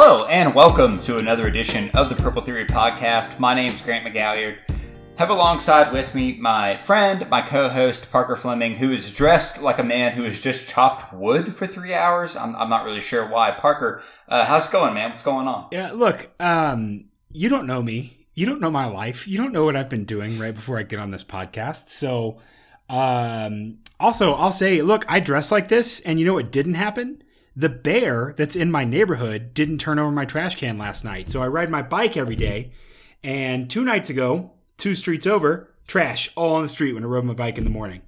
Hello, and welcome to another edition of the Purple Theory Podcast. My name is Grant McGalliard. Have alongside with me my friend, my co-host Parker Fleming, who is dressed like a man who has just chopped wood for three hours. I'm, I'm not really sure why. Parker, uh, how's it going, man? What's going on? Yeah, look, um, you don't know me. You don't know my life. You don't know what I've been doing right before I get on this podcast. So, um, also, I'll say, look, I dress like this, and you know what didn't happen? The bear that's in my neighborhood didn't turn over my trash can last night. So I ride my bike every day, and two nights ago, two streets over, trash all on the street when I rode my bike in the morning.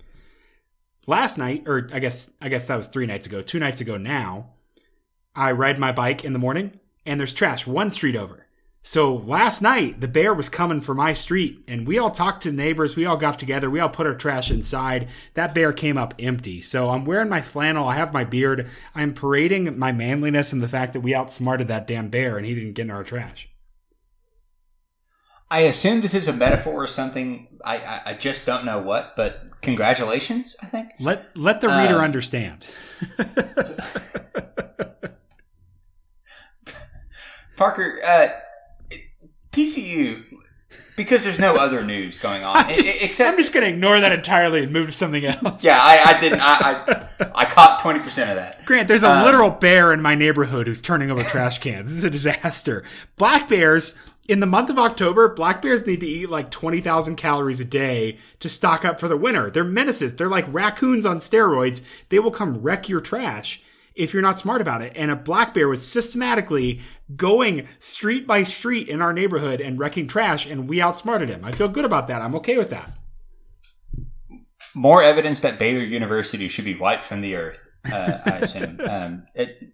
Last night, or I guess I guess that was three nights ago, two nights ago now, I ride my bike in the morning and there's trash one street over. So last night, the bear was coming for my street, and we all talked to neighbors. We all got together. We all put our trash inside. That bear came up empty. So I'm wearing my flannel. I have my beard. I'm parading my manliness and the fact that we outsmarted that damn bear and he didn't get in our trash. I assume this is a metaphor or something. I, I, I just don't know what, but congratulations, I think. Let let the reader um, understand. Parker, uh, TCU, because there's no other news going on. I'm just, except, I'm just going to ignore that entirely and move to something else. Yeah, I, I didn't. I, I, I caught 20% of that. Grant, there's a um, literal bear in my neighborhood who's turning over trash cans. This is a disaster. Black bears in the month of October, black bears need to eat like 20,000 calories a day to stock up for the winter. They're menaces. They're like raccoons on steroids. They will come wreck your trash if you're not smart about it. And a black bear was systematically going street by street in our neighborhood and wrecking trash, and we outsmarted him. I feel good about that. I'm okay with that. More evidence that Baylor University should be wiped from the earth, uh, I assume. um, it,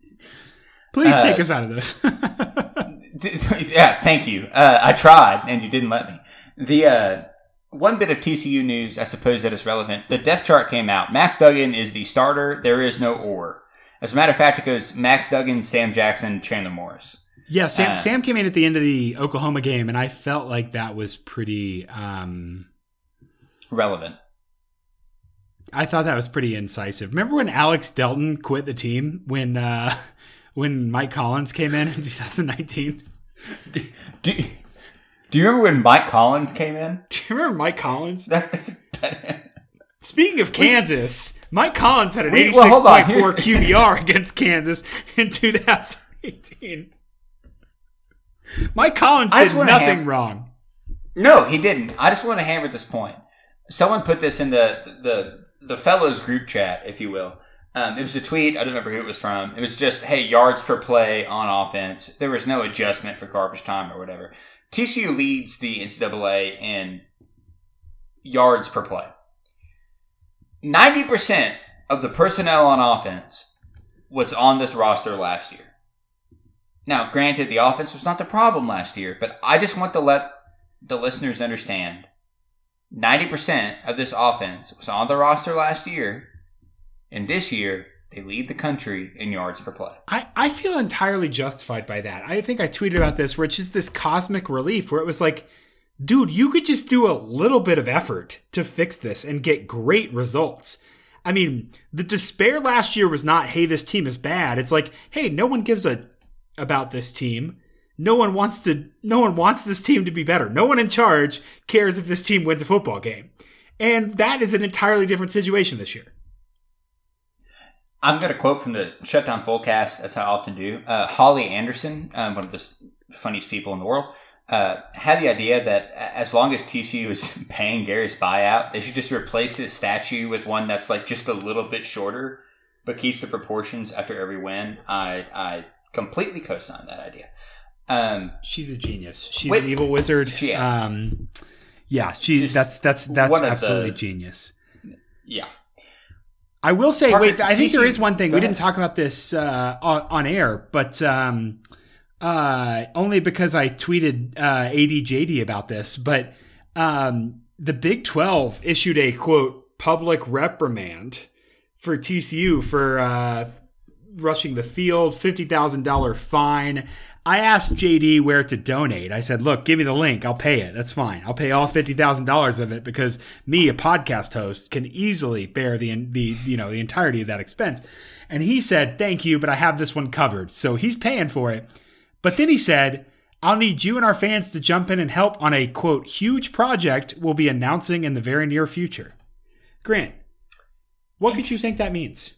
Please uh, take us out of this. yeah, thank you. Uh, I tried, and you didn't let me. The uh, one bit of TCU news, I suppose that is relevant. The depth chart came out. Max Duggan is the starter. There is no or. As a matter of fact, it goes Max Duggan, Sam Jackson, Chandler Morris. Yeah, Sam, uh, Sam came in at the end of the Oklahoma game, and I felt like that was pretty um, relevant. I thought that was pretty incisive. Remember when Alex Delton quit the team when uh, when Mike Collins came in in 2019? Do, do, do, you remember when Mike Collins came in? Do you remember Mike Collins? That's that's. Speaking of Kansas, Mike Collins had an 86.4 well, QBR against Kansas in 2018. Mike Collins did nothing wrong. No, he didn't. I just want to hammer this point. Someone put this in the the the fellows group chat, if you will. Um, it was a tweet. I don't remember who it was from. It was just, hey, yards per play on offense. There was no adjustment for garbage time or whatever. TCU leads the NCAA in yards per play. 90% of the personnel on offense was on this roster last year. Now, granted, the offense was not the problem last year, but I just want to let the listeners understand 90% of this offense was on the roster last year, and this year they lead the country in yards per play. I, I feel entirely justified by that. I think I tweeted about this which is this cosmic relief where it was like, dude, you could just do a little bit of effort to fix this and get great results. I mean, the despair last year was not, hey, this team is bad. It's like, hey, no one gives a about this team. No one wants to no one wants this team to be better. No one in charge cares if this team wins a football game. And that is an entirely different situation this year. I'm going to quote from the Shutdown Fullcast, as I often do. Uh, Holly Anderson, um, one of the funniest people in the world, uh, had the idea that as long as TCU is paying Gary's buyout, they should just replace his statue with one that's like just a little bit shorter, but keeps the proportions after every win. I I completely co-sign that idea. Um, she's a genius. She's wait, an evil wizard. She, yeah. Um, yeah, she that's that's that's absolutely the, genius. Yeah. I will say, Parker, wait, I think there is one thing we didn't talk about this uh, on, on, air, but um, uh, only because I tweeted uh, ADJD about this. But um, the Big Twelve issued a quote public reprimand for TCU for uh, rushing the field, $50,000 fine. I asked JD where to donate. I said, look, give me the link. I'll pay it. That's fine. I'll pay all $50,000 of it because me, a podcast host, can easily bear the, the, you know, the entirety of that expense. And he said, thank you, but I have this one covered. So he's paying for it. But then he said, I'll need you and our fans to jump in and help on a quote huge project we'll be announcing in the very near future. Grant, what could you think that means?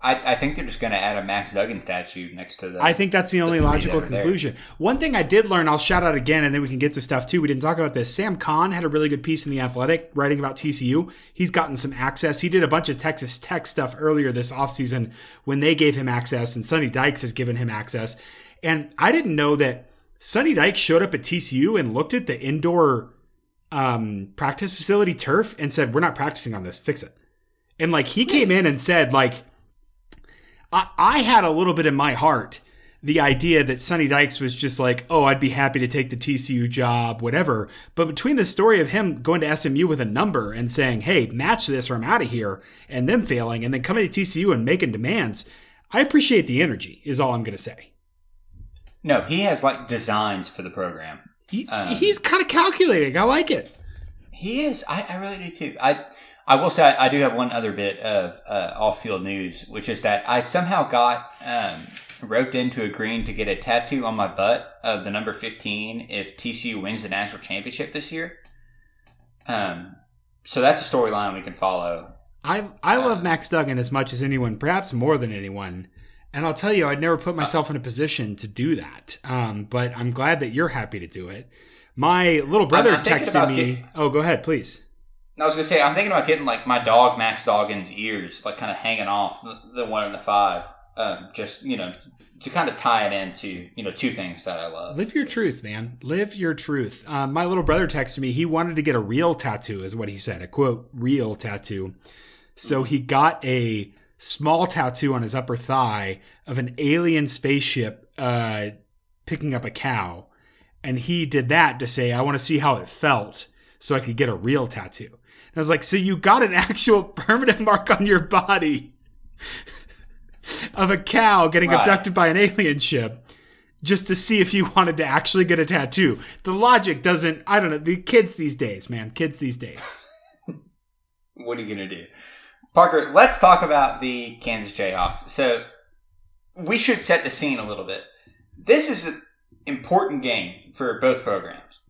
I, I think they're just going to add a Max Duggan statue next to the. I think that's the only three logical are there. conclusion. One thing I did learn, I'll shout out again, and then we can get to stuff too. We didn't talk about this. Sam Kahn had a really good piece in The Athletic writing about TCU. He's gotten some access. He did a bunch of Texas Tech stuff earlier this offseason when they gave him access, and Sonny Dykes has given him access. And I didn't know that Sonny Dykes showed up at TCU and looked at the indoor um, practice facility turf and said, We're not practicing on this, fix it. And like he came in and said, like, I, I had a little bit in my heart the idea that Sonny Dykes was just like, oh, I'd be happy to take the TCU job, whatever. But between the story of him going to SMU with a number and saying, hey, match this or I'm out of here, and them failing, and then coming to TCU and making demands, I appreciate the energy, is all I'm going to say. No, he has like designs for the program. He's, Um, he's kind of calculating. I like it. He is. I, I really do too. I I will say I, I do have one other bit of uh, off field news, which is that I somehow got um, roped into agreeing to get a tattoo on my butt of the number fifteen if TCU wins the national championship this year. Um, so that's a storyline we can follow. I I love Max Duggan as much as anyone, perhaps more than anyone. And I'll tell you, I'd never put myself in a position to do that. Um, but I'm glad that you're happy to do it. My little brother texted me. getting- oh, go ahead, please. I was gonna say I'm thinking about getting like my dog Max Doggin's ears, like kind of hanging off the, the one and the five, um, just you know to kind of tie it into you know two things that I love. Live your truth, man. Live your truth. Um, my little brother texted me. He wanted to get a real tattoo, is what he said. A quote, real tattoo. So he got a small tattoo on his upper thigh of an alien spaceship uh, picking up a cow. And he did that to say, I want to see how it felt so I could get a real tattoo. I was like, so you got an actual permanent mark on your body of a cow getting Right. abducted by an alien ship just to see if you wanted to actually get a tattoo. The logic doesn't, I don't know, the kids these days, man, kids these days. What are you gonna do, Parker? Let's talk about the Kansas Jayhawks. So we should set the scene a little bit. This is an important game for both programs.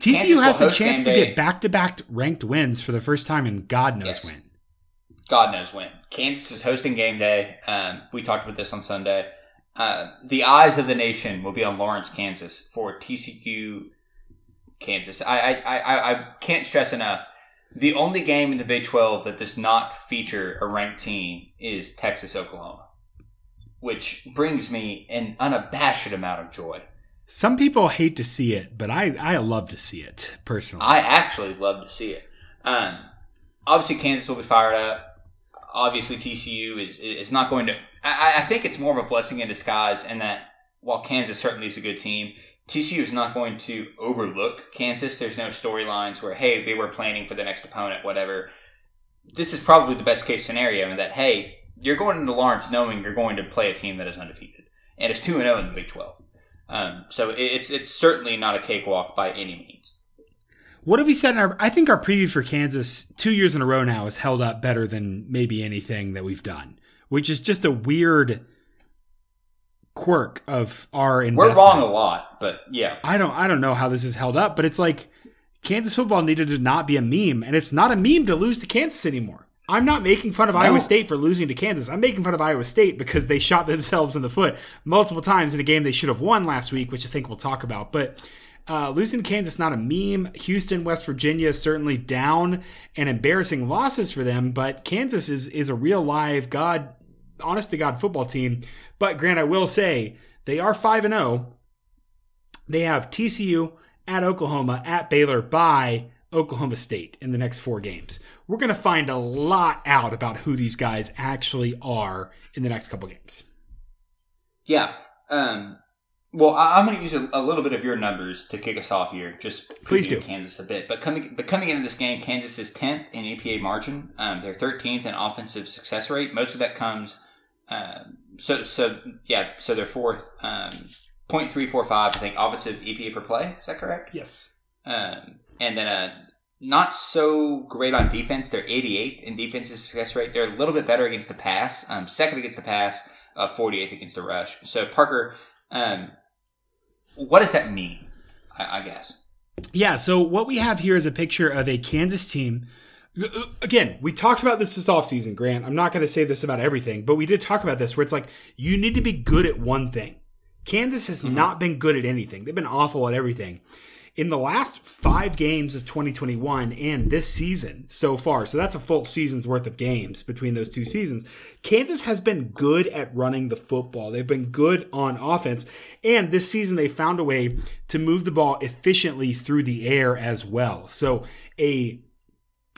TCU Kansas has the chance to day. get back to back ranked wins for the first time in God knows Yes. when. God knows when. Kansas is hosting game day. Um, we talked about this on Sunday. Uh, the eyes of the nation will be on Lawrence, Kansas for TCU, Kansas. I, I, I, I can't stress enough. The only game in the Big 12 that does not feature a ranked team is Texas, Oklahoma, which brings me an unabashed amount of joy. Some people hate to see it, but I, I love to see it personally. I actually love to see it. Um, obviously, Kansas will be fired up. Obviously, TCU is is not going to. I, I think it's more of a blessing in disguise, in that while Kansas certainly is a good team, TCU is not going to overlook Kansas. There's no storylines where hey they were planning for the next opponent, whatever. This is probably the best case scenario in that hey you're going into Lawrence knowing you're going to play a team that is undefeated and it's two and zero in the Big Twelve. Um, so it's it's certainly not a cakewalk by any means. What have we said in our? I think our preview for Kansas two years in a row now has held up better than maybe anything that we've done, which is just a weird quirk of our We're wrong a lot, but yeah. I don't I don't know how this has held up, but it's like Kansas football needed to not be a meme, and it's not a meme to lose to Kansas anymore. I'm not making fun of Iowa State for losing to Kansas. I'm making fun of Iowa State because they shot themselves in the foot multiple times in a game they should have won last week, which I think we'll talk about. But uh, losing to Kansas not a meme. Houston, West Virginia certainly down and embarrassing losses for them, but Kansas is is a real live God, honest to God football team. But Grant, I will say they are five and zero. They have TCU at Oklahoma, at Baylor, by Oklahoma State in the next four games. We're going to find a lot out about who these guys actually are in the next couple games. Yeah. Um, well, I, I'm going to use a, a little bit of your numbers to kick us off here. Just Please do. Kansas a bit, but coming but coming into this game, Kansas is 10th in EPA margin. Um, they're 13th in offensive success rate. Most of that comes. Um, so so yeah. So they're fourth. Um, 0.345, I think, offensive EPA per play. Is that correct? Yes. Um, and then uh, not so great on defense. They're 88th in defensive success rate. They're a little bit better against the pass. Um, second against the pass, uh, 48th against the rush. So Parker, um, what does that mean? I, I guess. Yeah. So what we have here is a picture of a Kansas team. Again, we talked about this this offseason, Grant. I'm not going to say this about everything, but we did talk about this where it's like you need to be good at one thing. Kansas has mm-hmm. not been good at anything. They've been awful at everything in the last five games of 2021 and this season so far, so that's a full season's worth of games between those two seasons, Kansas has been good at running the football. They've been good on offense. And this season, they found a way to move the ball efficiently through the air as well. So a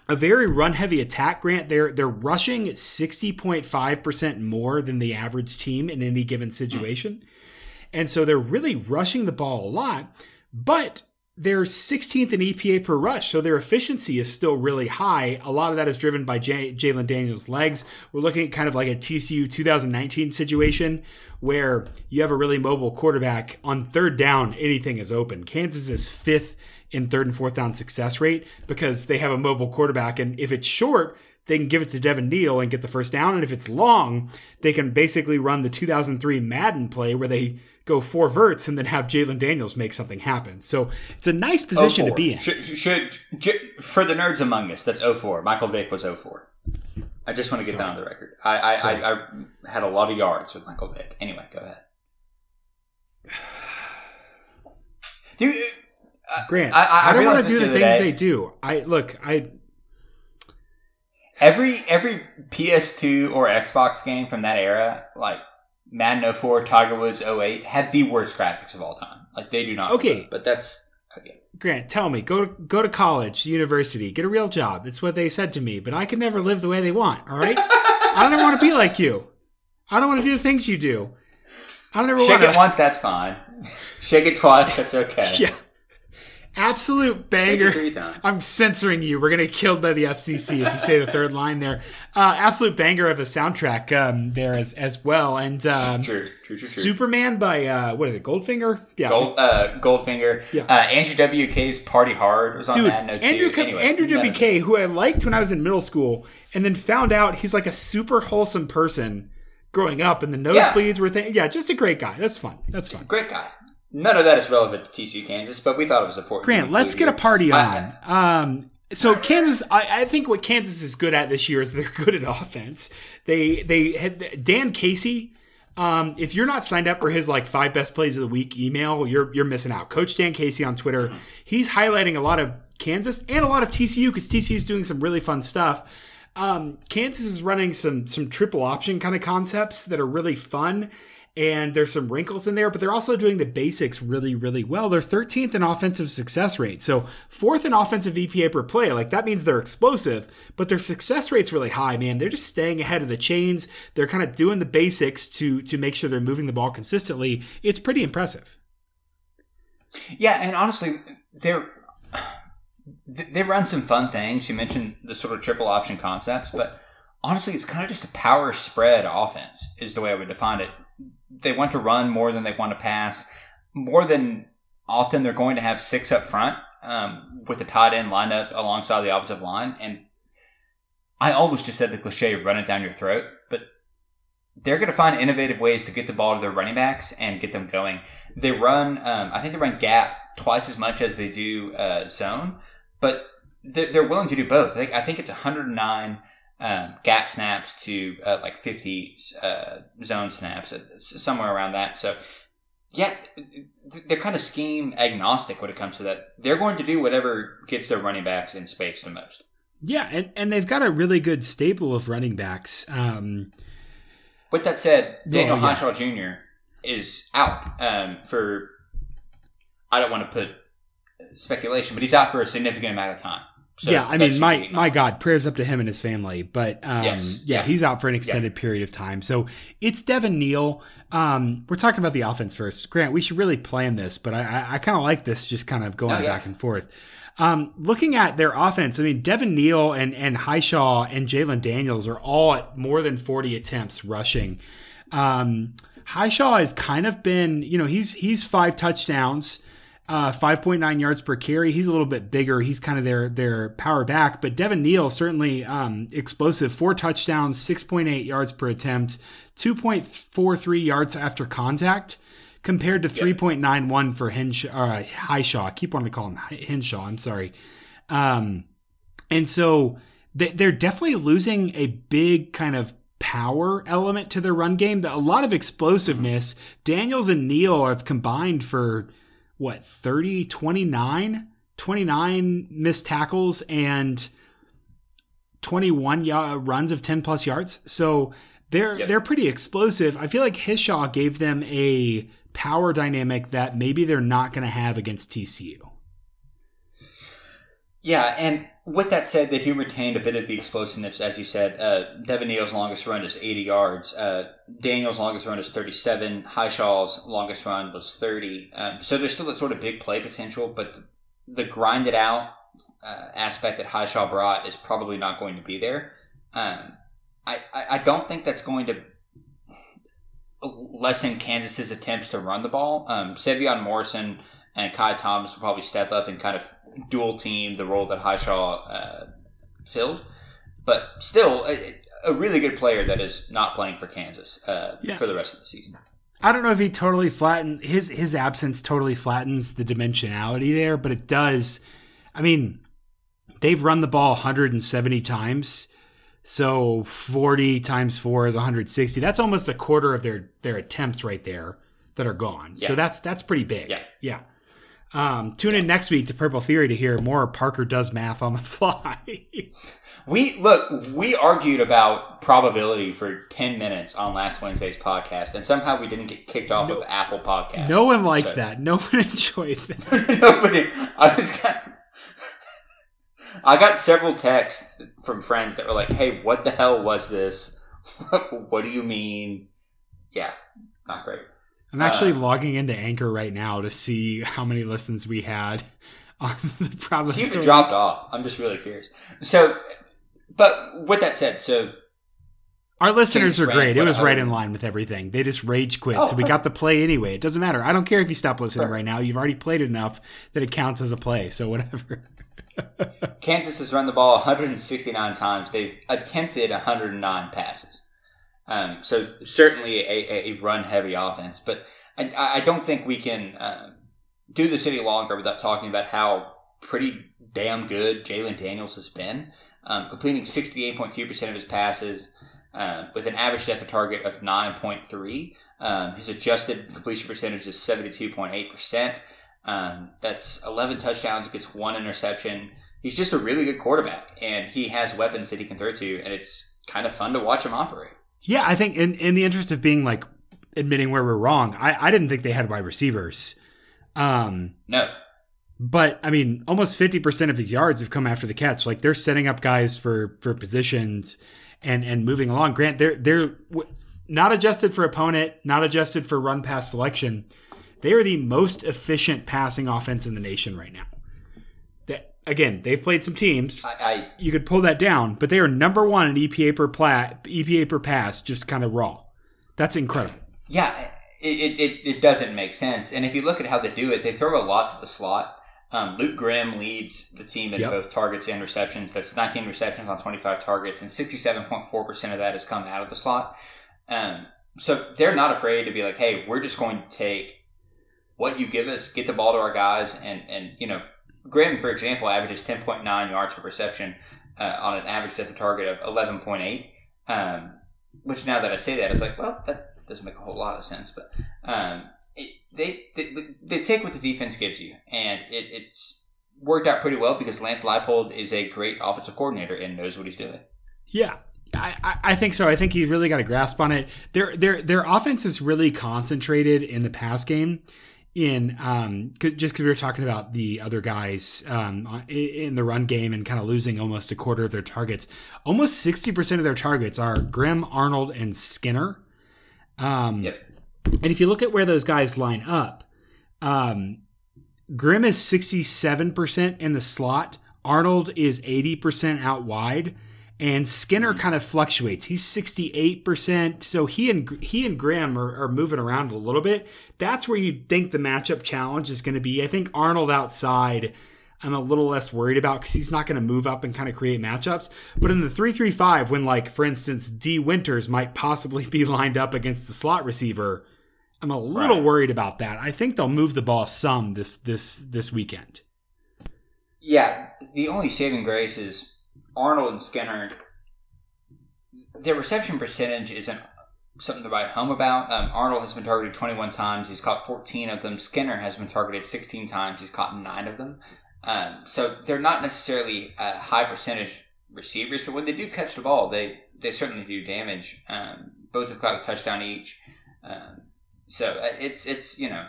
a very run heavy attack grant they're they're rushing 60.5% more than the average team in any given hmm. situation and so they're really rushing the ball a lot but they're 16th in EPA per rush, so their efficiency is still really high. A lot of that is driven by J- Jalon Daniels' legs. We're looking at kind of like a TCU 2019 situation where you have a really mobile quarterback. On third down, anything is open. Kansas is fifth in third and fourth down success rate because they have a mobile quarterback, and if it's short, they can give it to Devin Neal and get the first down. And if it's long, they can basically run the 2003 Madden play where they go four verts and then have Jalon Daniels make something happen. So it's a nice position to be in. Should, should, for the nerds among us, that's 04. Michael Vick was 04. I just want to get Sorry. that on the record. I I, I I, had a lot of yards with Michael Vick. Anyway, go ahead. Do uh, Grant? I, I, I don't want to do the things day. they do. I look. I every every PS2 or Xbox game from that era, like Madden 04, Tiger Woods 08 had the worst graphics of all time. Like they do not. Okay, but that's okay. Grant, tell me, go go to college, university, get a real job. It's what they said to me, but I can never live the way they want. All right, I don't want to be like you. I don't want to do the things you do. I don't ever shake wanna... Shake it once. That's fine. Shake it twice. That's okay. yeah. Absolute banger. I'm censoring you. We're gonna get killed by the FCC if you say the third line there. Uh, absolute banger of a soundtrack um, there as as well. And um, true, true, true, true, Superman by uh, what is it? Goldfinger. Yeah, Gold, uh, Goldfinger. Yeah. Uh, Andrew WK's Party Hard was on Dude, that. Andrew, anyway, Andrew WK, who I liked when I was in middle school, and then found out he's like a super wholesome person growing up, and the nosebleeds yeah. were thing. Yeah, just a great guy. That's fun. That's fun. Great guy. None of that is relevant to TCU Kansas, but we thought it was important. Grant, let's get a party on. um, so Kansas, I, I, think what Kansas is good at this year is they're good at offense. They they had Dan Casey. Um, if you're not signed up for his like five best plays of the week email, you're you're missing out. Coach Dan Casey on Twitter, mm-hmm. he's highlighting a lot of Kansas and a lot of TCU because TCU is doing some really fun stuff. Um, Kansas is running some some triple option kind of concepts that are really fun and there's some wrinkles in there, but they're also doing the basics really, really well. They're 13th in offensive success rate. So fourth in offensive EPA per play. Like that means they're explosive, but their success rate's really high, man. They're just staying ahead of the chains. They're kind of doing the basics to to make sure they're moving the ball consistently. It's pretty impressive. Yeah, and honestly, they're they've run some fun things. You mentioned the sort of triple option concepts, but honestly, it's kind of just a power spread offense, is the way I would define it they want to run more than they want to pass. More than often, they're going to have six up front um, with the tight end lined up alongside the offensive line. And I always just said the cliche run it down your throat, but they're going to find innovative ways to get the ball to their running backs and get them going. They run, um, I think they run gap twice as much as they do uh, zone, but they're, they're willing to do both. I think, I think it's 109 um, gap snaps to uh, like 50 uh, zone snaps, uh, somewhere around that. So, yeah, they're kind of scheme agnostic when it comes to that. They're going to do whatever gets their running backs in space the most. Yeah, and, and they've got a really good staple of running backs. Um, With that said, Daniel well, yeah. Jr. is out um, for, I don't want to put speculation, but he's out for a significant amount of time. So yeah, I mean, my my God, prayers up to him and his family. But um, yes. yeah, he's out for an extended yeah. period of time. So it's Devin Neal. Um, we're talking about the offense first. Grant, we should really plan this, but I, I, I kind of like this just kind of going oh, yeah. back and forth. Um, looking at their offense, I mean, Devin Neal and and Hishaw and Jalon Daniels are all at more than forty attempts rushing. Um, Hishaw has kind of been, you know, he's he's five touchdowns. Uh, 5.9 yards per carry. He's a little bit bigger. He's kind of their their power back. But Devin Neal certainly um, explosive. Four touchdowns, 6.8 yards per attempt, 2.43 yards after contact, compared to 3.91 for Henshaw. Uh, Hishaw. I keep wanting to call him Henshaw. I'm sorry. Um, and so they, they're definitely losing a big kind of power element to their run game. A lot of explosiveness. Daniels and Neal have combined for what 30 29 29 missed tackles and 21 y- runs of 10 plus yards. So they're yep. they're pretty explosive. I feel like hishaw gave them a power dynamic that maybe they're not going to have against tcu yeah and with that said, they do retain a bit of the explosiveness, as you said. Uh, Devin Neal's longest run is 80 yards. Uh, Daniel's longest run is 37. Hishaw's longest run was 30. Um, so there's still that sort of big play potential, but the, the grinded out uh, aspect that Hishaw brought is probably not going to be there. Um, I, I, I don't think that's going to lessen Kansas's attempts to run the ball. Um, Sevion Morrison and Ky Thomas will probably step up and kind of dual team the role that Hishaw uh, filled, but still a, a, really good player that is not playing for Kansas uh, yeah. for the rest of the season. I don't know if he totally flattened his his absence totally flattens the dimensionality there, but it does. I mean, they've run the ball 170 times. So 40 times 4 is 160. That's almost a quarter of their their attempts right there that are gone. Yeah. So that's that's pretty big. Yeah. Yeah. Um, tune in next week to Purple Theory to hear more Parker does math on the fly. we look, we argued about probability for 10 minutes on last Wednesday's podcast, and somehow we didn't get kicked off no, of Apple Podcasts. No one liked so. that. No one enjoyed that. Nobody. I was got, I got several texts from friends that were like, hey, what the hell was this? what do you mean? Yeah, not great. I'm actually uh, logging into Anchor right now to see how many listens we had on the problem. See if it dropped off. I'm just really curious. So, but with that said, so our listeners are great. It was right in line with everything. They just rage quit, oh, so we got the play anyway. It doesn't matter. I don't care if you stop listening right now. You've already played enough that it counts as a play. So whatever. Kansas has run the ball 169 times. They've attempted 109 passes. Um, so certainly a, a run heavy offense, but I, I don't think we can uh, do this any longer without talking about how pretty damn good Jalon Daniels has been, um, completing 68.2% of his passes uh, with an average depth of target of 9.3. Um, his adjusted completion percentage is 72.8%. Um, that's 11 touchdowns against one interception. He's just a really good quarterback, and he has weapons that he can throw to, and it's kind of fun to watch him operate. Yeah, I think in, in the interest of being like admitting where we're wrong, I, I didn't think they had wide receivers. Um, no. But I mean, almost 50% of these yards have come after the catch. Like they're setting up guys for for positions and and moving along. Grant, they're they're not adjusted for opponent, not adjusted for run pass selection. They are the most efficient passing offense in the nation right now again, they've played some teams. I, I, you could pull that down, but they are number one in EPA per plat, EPA per pass, just kind of raw. That's incredible. Yeah, it, it, it doesn't make sense. And if you look at how they do it, they throw a lot to the slot. Um, Luke Grimm leads the team in yep. both targets and receptions. That's 19 receptions on 25 targets, and 67.4% of that has come out of the slot. Um, so they're not afraid to be like, hey, we're just going to take what you give us, get the ball to our guys, and, and you know, Grimm, for example, averages 10.9 yards per reception uh, on an average depth of target of 11.8. Um, which now that I say that, it's like, well, that doesn't make a whole lot of sense. But um, it, they, they, they take what the defense gives you, and it, it's worked out pretty well because Lance Leipold is a great offensive coordinator and knows what he's doing. Yeah, I, I think so. I think he really got a grasp on it. Their their their offense is really concentrated in the pass game, in um, just because we were talking about the other guys um, in the run game and kind of losing almost a quarter of their targets. Almost 60% of their targets are Grimm, Arnold, and Skinner. Um, yep. And if you look at where those guys line up, um, Grimm is 67% in the slot, Arnold is 80% out wide, and Skinner mm-hmm. kind of fluctuates. He's 68%. So he and he and Grimm are, are moving around a little bit. That's where you think the matchup challenge is going to be. I think Arnold outside I'm a little less worried about because he's not going to move up and kind of create matchups. But in the 335, when, like, for instance, Dee Winters might possibly be lined up against the slot receiver, I'm a little right. worried about that. I think they'll move the ball some this this this weekend. Yeah, the only saving grace is Arnold and Skinner. Their reception percentage isn't something to write home about. Um, Arnold has been targeted 21 times. He's caught 14 of them. Skinner has been targeted 16 times. He's caught nine of them. Um, so they're not necessarily uh, high percentage receivers, but when they do catch the ball, they they certainly do damage. Um, both have got a touchdown each. Um, so uh, it's it's you know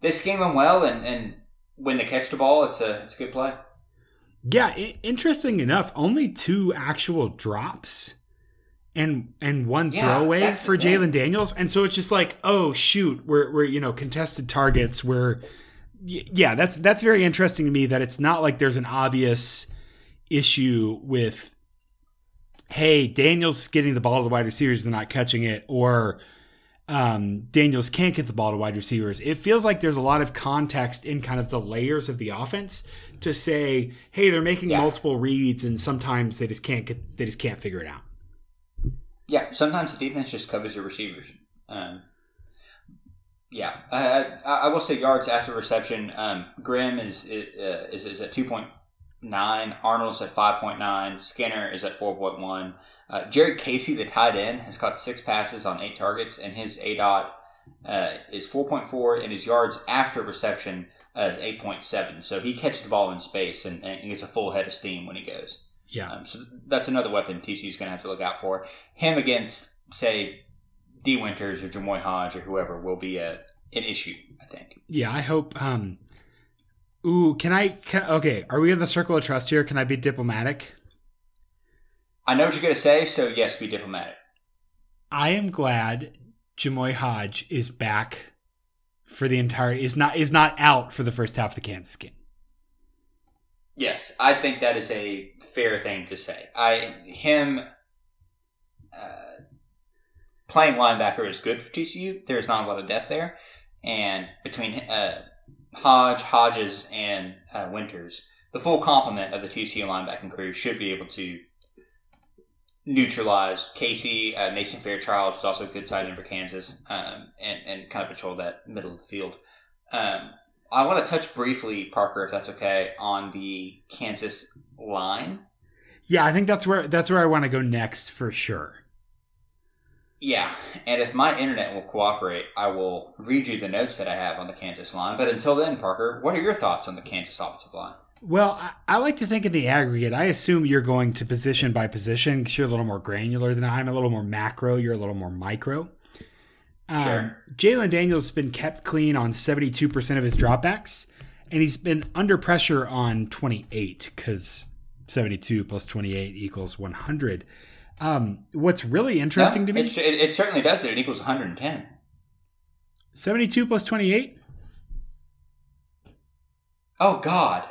they scheme them well, and, and when they catch the ball, it's a it's a good play. Yeah, interesting enough, only two actual drops and and one yeah, throwaway for Jalon Daniels, and so it's just like, oh shoot, we're we're you know contested targets, we're yeah, that's that's very interesting to me that it's not like there's an obvious issue with hey, Daniels getting the ball to the wide receivers and not catching it, or um, Daniels can't get the ball to wide receivers. It feels like there's a lot of context in kind of the layers of the offense to say, hey, they're making yeah. multiple reads and sometimes they just can't get they just can't figure it out. Yeah, sometimes the defense just covers the receivers. Um, yeah, uh, I will say yards after reception. Um, Grimm is uh, is, is at two point nine. Arnold's at five point nine. Skinner is at four point one. Uh, Jared Casey, the tight end, has caught six passes on eight targets, and his A dot uh, is four point four, and his yards after reception point seven. So he catches the ball in space and, and gets a full head of steam when he goes. Yeah. Um, so that's another weapon TCU is going to have to look out for. Him against, say, Dee Winters or Jamoy Hodge or whoever will be a an issue. I think. Yeah, I hope. Um, ooh, can I? Can, okay, are we in the circle of trust here? Can I be diplomatic? I know what you're going to say, so yes, be diplomatic. I am glad Jamoy Hodge is back for the entire is not is not out for the first half of the Kansas game. Yes, I think that is a fair thing to say. I him playing linebacker is good for TCU. There's not a lot of depth there, and between uh, Hodge, Hodges, and uh, Winters, the full complement of the TCU linebacking crew should be able to neutralize Casey. Uh, Mason Fairchild is also a good side in for Kansas, um, and and kind of patrol that middle of the field. Um, I want to touch briefly, Parker, if that's okay, on the Kansas line. Yeah, I think that's where that's where I want to go next for sure. Yeah, and if my internet will cooperate, I will read you the notes that I have on the Kansas line. But until then, Parker, what are your thoughts on the Kansas offensive line? Well, I, I like to think of the aggregate. I assume you're going to position by position because you're a little more granular than I am, a little more macro. You're a little more micro. Um, sure. Jalon Daniels has been kept clean on 72% of his dropbacks, and he's been under pressure on 28 because 72 plus 28 equals 100. Um, what's really interesting yeah, to me, it, it, it, certainly does it. It equals 110. 72 plus 28. Oh God.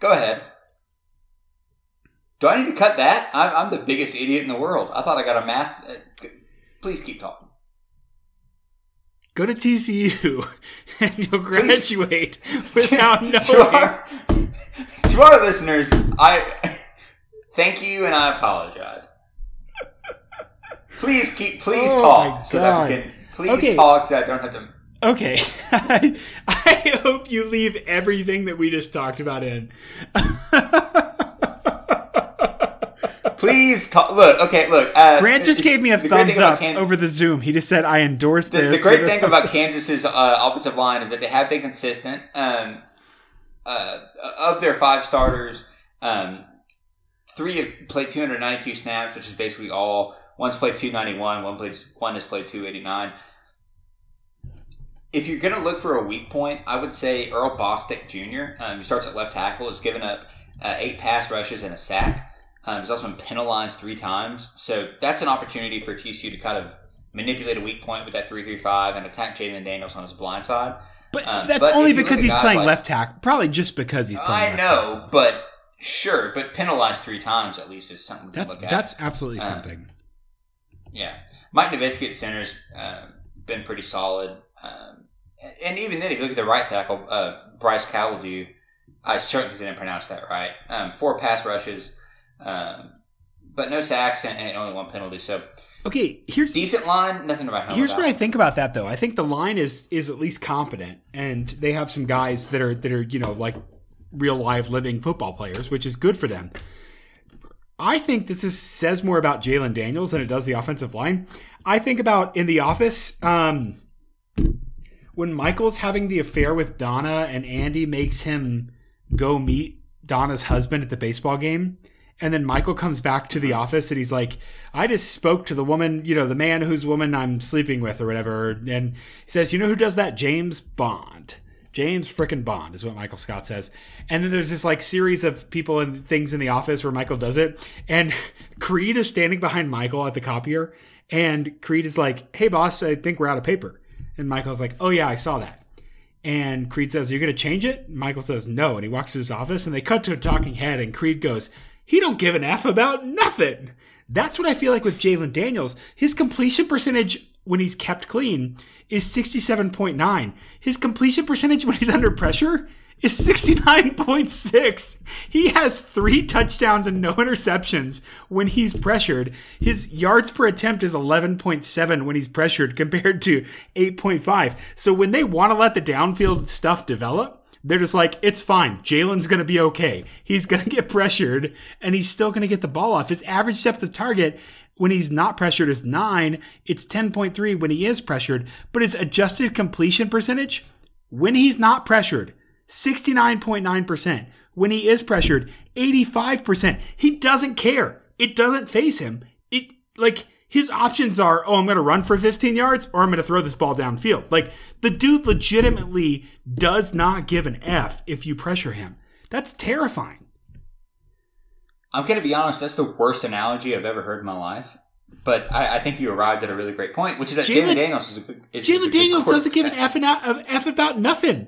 Go ahead. Do I need to cut that? I'm, I'm the biggest idiot in the world. I thought I got a math. Uh, please keep talking. Go to TCU and you'll graduate Please. without knowing. to, our, to our listeners, I Thank you, and I apologize. please keep. Please oh talk so that we can. Please okay. talk so I don't have to. Okay, I, I hope you leave everything that we just talked about in. Please talk. Look, okay, look. Uh, Grant just gave me a thumbs up Kansas, over the Zoom. He just said, "I endorse the, this." The great thing about Kansas's uh, offensive line is that they have been consistent. Um, uh, of their five starters, um, three have played 292 snaps, which is basically all. One's played 291. One plays one has played 289. If you're going to look for a weak point, I would say Earl Bostick Jr. Um, he starts at left tackle. Has given up uh, eight pass rushes and a sack. Um, he's also been penalized three times. So that's an opportunity for TCU to kind of manipulate a weak point with that three three five and attack Jalon Daniels on his blind side. But um, that's but only because he's playing like, left tackle. Probably just because he's playing. I know, but Sure, but penalized three times at least is something to That's look at. that's absolutely Uh, something. Yeah, Mike Novitsky at center's uh, been pretty solid, um, and even then, if you look at the right tackle, uh, Bryce Cabeldue, I certainly didn't pronounce that right. Um, four pass rushes, um, but no sacks and, and only one penalty. So Okay, here's decent line, nothing to write about. Here's what I think about that though. I think the line is is at least competent, and they have some guys that are that are you know like real live living football players, which is good for them. I think this is says more about Jalon Daniels than it does the offensive line. I think about in the office um, when Michael's having the affair with Donna, and Andy makes him go meet Donna's husband at the baseball game. And then Michael comes back to the uh-huh. office and he's like, I just spoke to the woman, you know, the man whose woman I'm sleeping with or whatever. And he says, You know who does that? James Bond. James frickin' Bond is what Michael Scott says. And then there's this like series of people and things in the office where Michael does it. And Creed is standing behind Michael at the copier. And Creed is like, Hey, boss, I think we're out of paper. And Michael's like, Oh, yeah, I saw that. And Creed says, You're going to change it? Michael says, No. And he walks to his office and they cut to a talking head. And Creed goes, He don't give an F about nothing. That's what I feel like with Jalon Daniels. His completion percentage when he's kept clean is 67.9. His completion percentage when he's under pressure is 69.6. He has three touchdowns and no interceptions when he's pressured. His yards per attempt is 11.7 when he's pressured compared to 8.5. So when they want to let the downfield stuff develop, they're just like, it's fine. Jalon's going to be okay. He's going to get pressured and he's still going to get the ball off. His average depth of target when he's not pressured is 9. It's 10.3 when he is pressured. But his adjusted completion percentage when he's not pressured, 69.9%. When he is pressured, 85%. He doesn't care. It doesn't phase him. It like his options are, oh, I'm going to run for 15 yards or I'm going to throw this ball downfield. Like the dude legitimately does not give an F if you pressure him. That's terrifying. I'm going to be honest. That's the worst analogy I've ever heard in my life. But I, I think you arrived at a really great point, which is that Jalon- Daniels is a good. Is, is a Jalon Daniels doesn't give an. F, of F about nothing.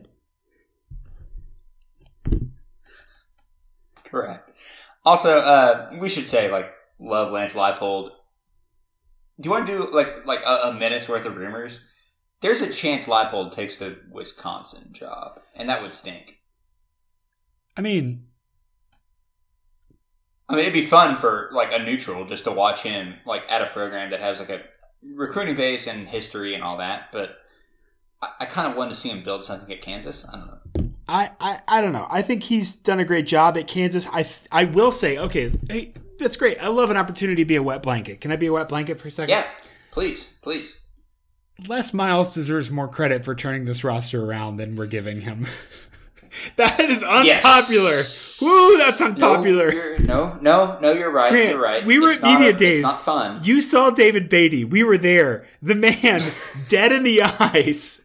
Correct. Also, uh, we should say like love Lance Leipold. Do you want to do like like a, a minute's worth of rumors? There's a chance Leipold takes the Wisconsin job, and that would stink. I mean, I mean, it'd be fun for like a neutral just to watch him like at a program that has like a recruiting base and history and all that. But I, I kind of wanted to see him build something at Kansas. I don't know. I, I, I don't know. I think he's done a great job at Kansas. I I will say, okay, hey, that's great. I love an opportunity to be a wet blanket. Can I be a wet blanket for a second? Yeah, please, please. Les Miles deserves more credit for turning this roster around than we're giving him. that is unpopular. Woo, that's unpopular. No, no, no, no, you're right. Grant, you're right. we were It's at media a- days. It's not fun. You saw David Beaty. We were there. The man, dead in the eyes,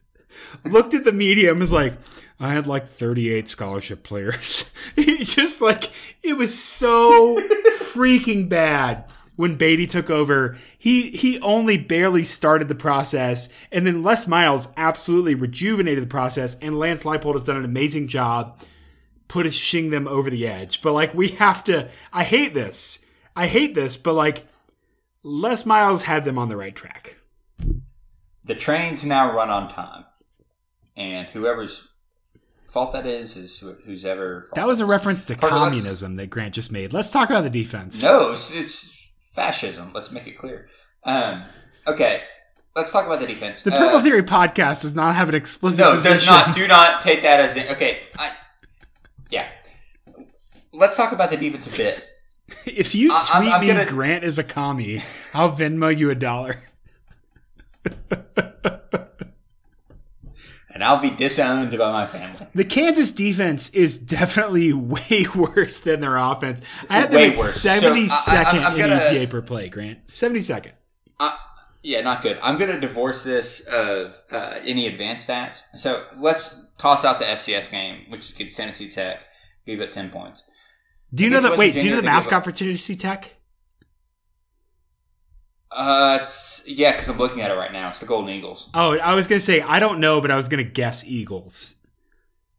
looked at the media and was like, I had like 38 scholarship players. It's just like, it was so freaking bad when Beaty took over. He, he only barely started the process. And then Les Miles absolutely rejuvenated the process. And Lance Leipold has done an amazing job pushing them over the edge. But like, we have to, I hate this. I hate this, but like, Les Miles had them on the right track. the trains now run on time, and whoever's fault that is is who- who's ever. That was a reference to let's- communism that Grant just made. Let's talk about the defense. no, it's, it's fascism. Let's make it clear. Um, okay, let's talk about the defense. The Uh, Purple Theory podcast does not have an explicit no, position. does not. Do not take that as in, okay. I, yeah, let's talk about the defense a bit. If you I- I'm- tweet I'm me gonna- Grant is a commie, I'll Venmo you a dollar. And I'll be disowned by my family. The Kansas defense is definitely way worse than their offense. I have them Way at worse. So, I- I- 72nd I'm- I'm in gonna- EPA per play, Grant. 72nd. Uh, yeah, not good. I'm going to divorce this of uh, any advanced stats. So let's toss out the FCS game, which is against Tennessee Tech. Give it 10 points. Do you know that? West Wait, do you know the mascot up- for Tennessee Tech? Uh, it's, yeah, because I'm looking at it right now. It's the Golden Eagles. Oh, I was gonna say I don't know, but I was gonna guess Eagles.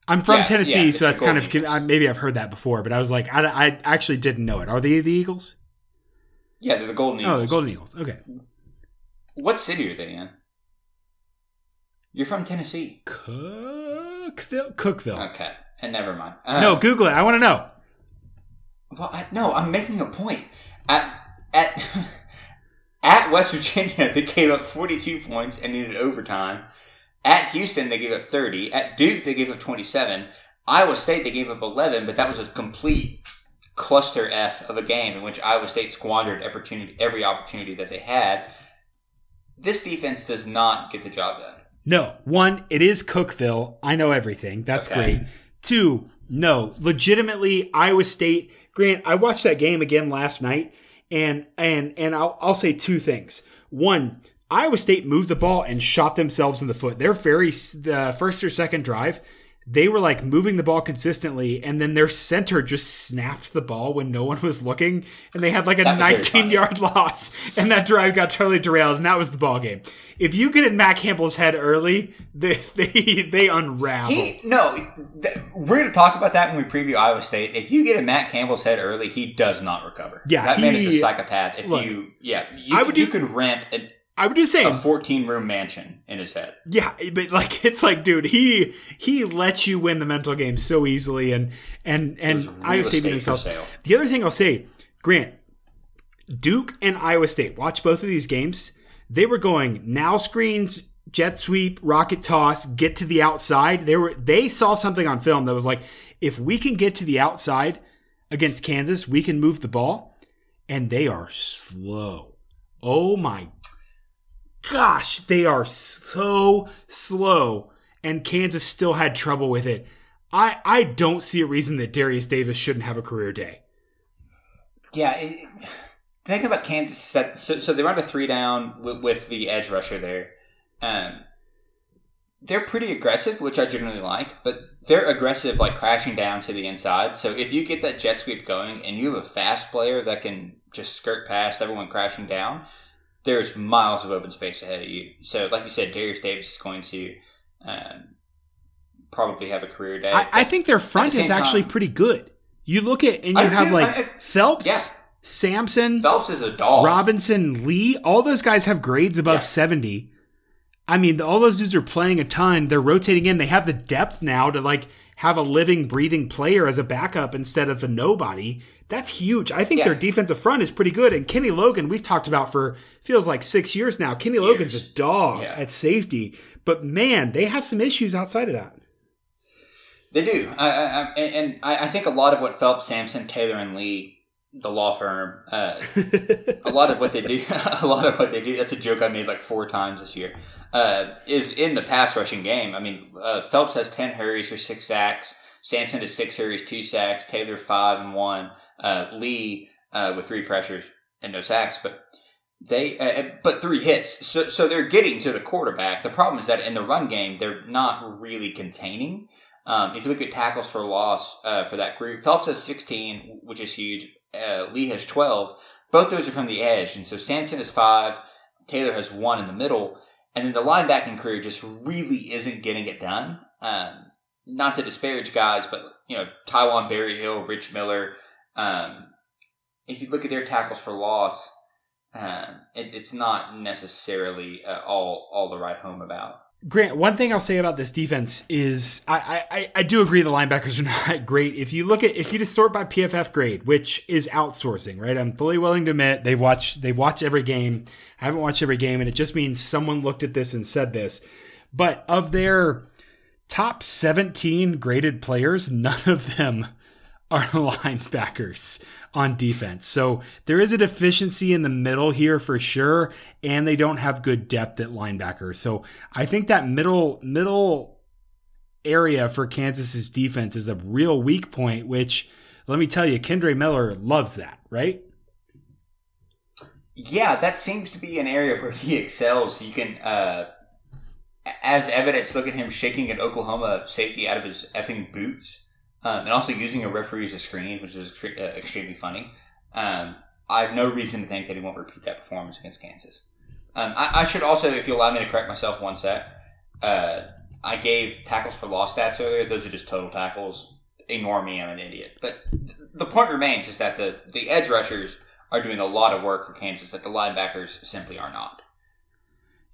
I'm from Yeah, Tennessee, yeah, so that's kind of maybe I've heard that before, but I was like, I, I actually didn't know it. Are they the Eagles? Yeah, they're the Golden Eagles. Oh, the Golden Eagles. Okay. What city are they in? You're from Tennessee. Cookeville. Cookeville. Okay, and never mind. Uh, no, Google it. I want to know. Well, I, no, I'm making a point. At at at West Virginia, they gave up 42 points and needed overtime. At Houston, they gave up 30. At Duke, they gave up 27. Iowa State, they gave up 11, but that was a complete cluster F of a game in which Iowa State squandered opportunity, every opportunity that they had. This defense does not get the job done. No, one, it is Cookeville. I know everything. That's Okay. great. Two, no, legitimately, Iowa State. Grant, I watched that game again last night, and and and I'll I'll say two things. One, Iowa State moved the ball and shot themselves in the foot. Their very the first or second drive, they were like moving the ball consistently, and then their center just snapped the ball when no one was looking, and they had like a That was very 19 funny. yard loss, and that drive got totally derailed, and that was the ball game. If you get in Matt Campbell's head early, they they, they unravel. He no, th- we're going to talk about that when we preview Iowa State. If you get in Matt Campbell's head early, he does not recover. Yeah, that man is a psychopath. If look, you, yeah, you, I would you do- could rent a, I would just same. a 14 room mansion in his head. Yeah, but like it's like, dude, he he lets you win the mental game so easily, and and and Iowa State beat himself. The other thing I'll say, Grant, Duke and Iowa State. Watch both of these games. They were going now screens, jet sweep, rocket toss, get to the outside. They were they saw something on film that was like, if we can get to the outside against Kansas, we can move the ball, and they are slow. Oh my gosh, they are so slow, and Kansas still had trouble with it. I, I don't see a reason that Derius Davis shouldn't have a career day. Yeah, it, think about Kansas. Set, so, so they run a three down with, with the edge rusher there. Um, they're pretty aggressive, which I generally like, but they're aggressive like crashing down to the inside. So if you get that jet sweep going and you have a fast player that can just skirt past everyone crashing down, there's miles of open space ahead of you. So, like you said, Derius Davis is going to um, probably have a career day. I, I think their front the is actually time- pretty good. You look at and you do have too. like I- I- Phelps, Yeah. Sampson, Phelps is a dog. Robinson, Lee. All those guys have grades above Yeah. seventy. I mean, all those dudes are playing a ton. They're rotating in. They have the depth now to like have a living, breathing player as a backup instead of a nobody. That's huge. I think Yeah. their defensive front is pretty good. And Kenny Logan, we've talked about for feels like six years now. Kenny Logan's a dog Yeah. at safety, but man, they have some issues outside of that. They do, I, I, I, and I think a lot of what Phelps, Sampson, Taylor, and Lee, the law firm, uh, a lot of what they do, a lot of what they do. That's a joke I made like four times this year. Uh, is in the pass rushing game. I mean, uh, Phelps has ten hurries for six sacks. Sampson has six hurries, two sacks. Taylor five and one. Uh, Lee uh, with three pressures and no sacks, but they uh, but three hits. So so they're getting to the quarterback. The problem is that in the run game, they're not really containing. Um, if you look at tackles for loss uh, for that group, Phelps has 16, which is huge. Uh, Lee has 12. Both those are from the edge, and so Sampson has five. Taylor has one in the middle, and then the linebacking crew just really isn't getting it done. Um, not to disparage guys, but you know Taiwan Berryhill, Rich Miller. Um, if you look at their tackles for loss, um, it, it's not necessarily uh, all all to write home about. Grant, one thing I'll say about this defense is I, I, I do agree the linebackers are not great. If you look at if you just sort by PFF grade, which is outsourcing, right? I'm fully willing to admit they watch they watch every game. I haven't watched every game, and it just means someone looked at this and said this. But of their top 17 graded players, none of them are linebackers on defense. So there is a deficiency in the middle here for sure, and they don't have good depth at linebacker. So I think that middle middle area for Kansas's defense is a real weak point, which let me tell you, Kendre Miller loves that, right? Yeah, that seems to be an area where he excels. You can, uh, as evidence, look at him shaking an Oklahoma safety out of his effing boots, um, and also using a referee as a screen, which is extre- uh, extremely funny. Um, I have no reason to think that he won't repeat that performance against Kansas. Um, I, I should also, if you allow me to correct myself one sec, uh, I gave tackles for loss stats earlier. Those are just total tackles. Ignore me, I'm an idiot. But the point remains is that the, the edge rushers are doing a lot of work for Kansas that the linebackers simply are not.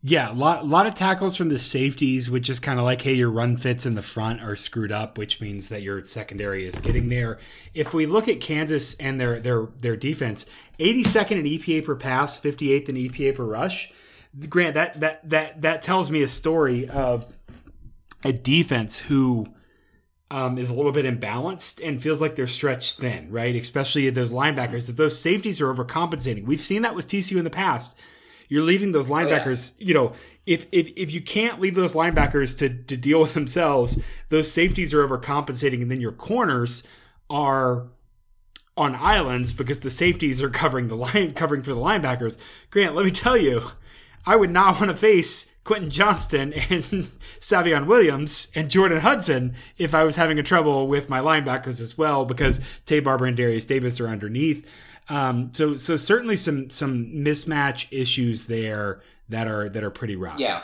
Yeah, a lot, lot of tackles from the safeties, which is kind of like, hey, your run fits in the front are screwed up, which means that your secondary is getting there. If we look at Kansas and their their their defense, 82nd in EPA per pass, 58th in EPA per rush. Grant, that that that that tells me a story of a defense who um, is a little bit imbalanced and feels like they're stretched thin, right? Especially those linebackers. That those safeties are overcompensating. We've seen that with TCU in the past you're leaving those linebackers, oh, yeah. you know, if, if if you can't leave those linebackers to, to deal with themselves, those safeties are overcompensating, and then your corners are on islands because the safeties are covering the line covering for the linebackers. Grant, let me tell you, I would not want to face Quentin Johnston and Savion Williams and Jordan Hudson if I was having a trouble with my linebackers as well because Taye Barber and Derius Davis are underneath. Um, so so certainly some some mismatch issues there that are that are pretty rough. Yeah,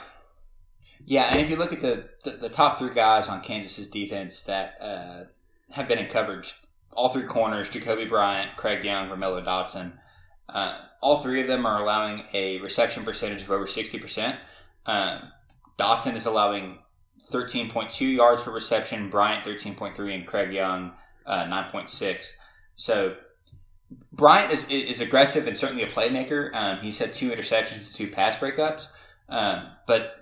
yeah, and if you look at the the, the top three guys on Kansas's defense that uh, have been in coverage, all three corners: Jacoby Bryant, Craig Young, Romello Dotson. Uh, all three of them are allowing a reception percentage of over sixty percent. Uh, Dotson is allowing 13.2 yards per reception, Bryant 13.3, and Craig Young uh, 9.6. So Bryant is, is aggressive and certainly a playmaker. Um, he's had two interceptions, two pass breakups. Um, but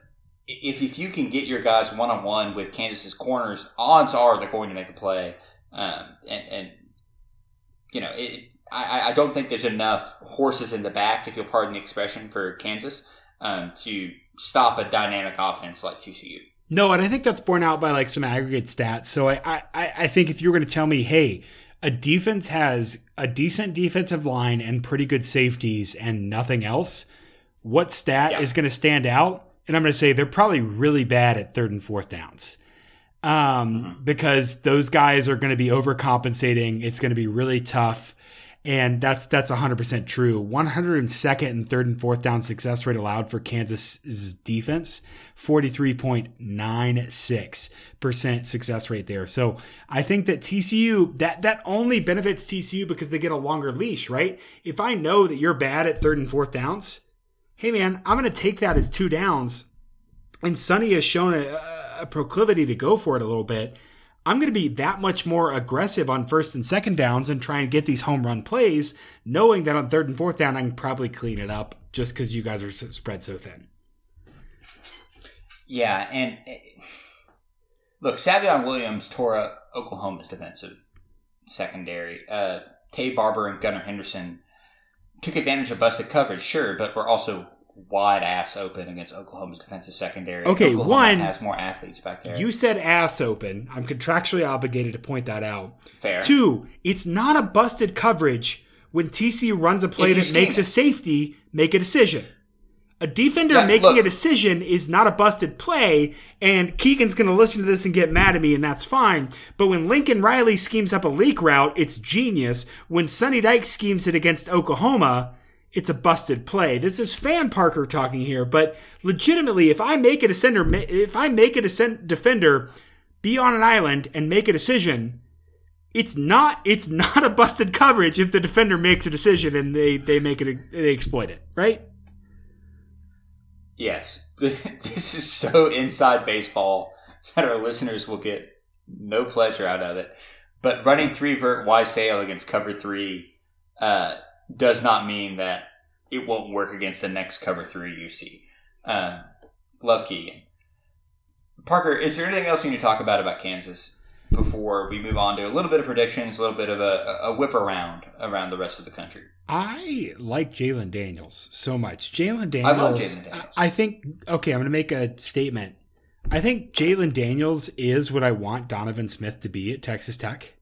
if, if you can get your guys one on one with Kansas's corners, odds are they're going to make a play. Um, and, and, you know, it, I, I don't think there's enough horses in the back, if you'll pardon the expression, for Kansas um, to stop a dynamic offense like TCU. No, and I think that's borne out by like some aggregate stats. So I, I, I think if you were going to tell me, hey, a defense has a decent defensive line and pretty good safeties and nothing else, what stat yeah. is going to stand out? And I'm going to say they're probably really bad at third and fourth downs um, mm-hmm. because those guys are going to be overcompensating. It's going to be really tough and that's that's 100% true. 102nd and third and fourth down success rate allowed for kansas's defense 43.96% success rate there. So i think that tcu that that only benefits tcu because they get a longer leash right? If i know that you're bad at third and fourth downs hey man i'm going to take that as two downs. And sonny has shown a, a proclivity to go for it a little bit I'm going to be that much more aggressive on first and second downs and try and get these home run plays, knowing that on third and fourth down, I can probably clean it up just because you guys are spread so thin. Yeah, and eh, look, Savion Williams tore up Oklahoma's defensive secondary. Uh, Taye Barber and Gunnar Henderson took advantage of busted coverage, sure, but were also wide ass open against Oklahoma's defensive secondary. Okay, Oklahoma one has more athletes back there. You said ass open. I'm contractually obligated to point that out. Fair. Two, it's not a busted coverage when TC runs a play that makes a safety make a decision. A defender yeah, making look, a decision is not a busted play, and Keegan's going to listen to this and get mad at me, and that's fine. But when Lincoln Riley schemes up a leak route, it's genius. When Sonny Dyke schemes it against Oklahoma, it's a busted play. This is fan Parker talking here, but legitimately, if I make a defender, if I make a defender be on an island and make a decision, it's not it's not a busted coverage if the defender makes a decision and they they make it they exploit it, right? Yes, this is so inside baseball that our listeners will get no pleasure out of it. But running three vert Y sail against cover three. Uh, does not mean that it won't work against the next cover three you see. Uh, love Keegan. Parker, is there anything else you need to talk about about Kansas before we move on to a little bit of predictions, a little bit of a, a whip around around the rest of the country? I like Jalon Daniels so much. Jalen Daniels. I love Jalon Daniels. I think. Okay, I'm going to make a statement. I think Jalon Daniels is what I want Donovan Smith to be at Texas Tech.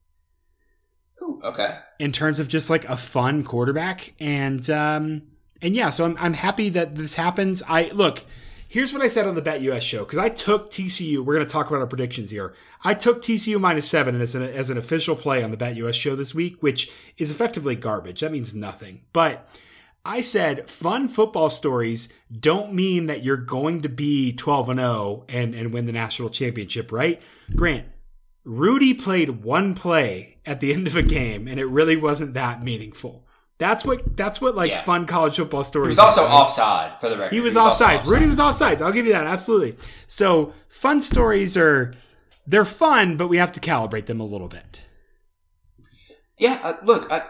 Okay. In terms of just like a fun quarterback, and um, and yeah, so I'm I'm happy that this happens. I look. Here's what I said on the BetUS show because I took TCU. We're going to talk about our predictions here. I took TCU minus seven as an, as an official play on the BetUS show this week, which is effectively garbage. That means nothing. But I said fun football stories don't mean that you're going to be 12 and 0 and and win the national championship, right? Grant, Rudy played one play at the end of a game and it really wasn't that meaningful. That's what that's what like Yeah. fun college football stories. He was also offside for the record. He was, offside. offsides. Rudy was offside. I'll give you that absolutely. So fun stories are they're fun, but we have to calibrate them a little bit. Yeah, uh, look, uh,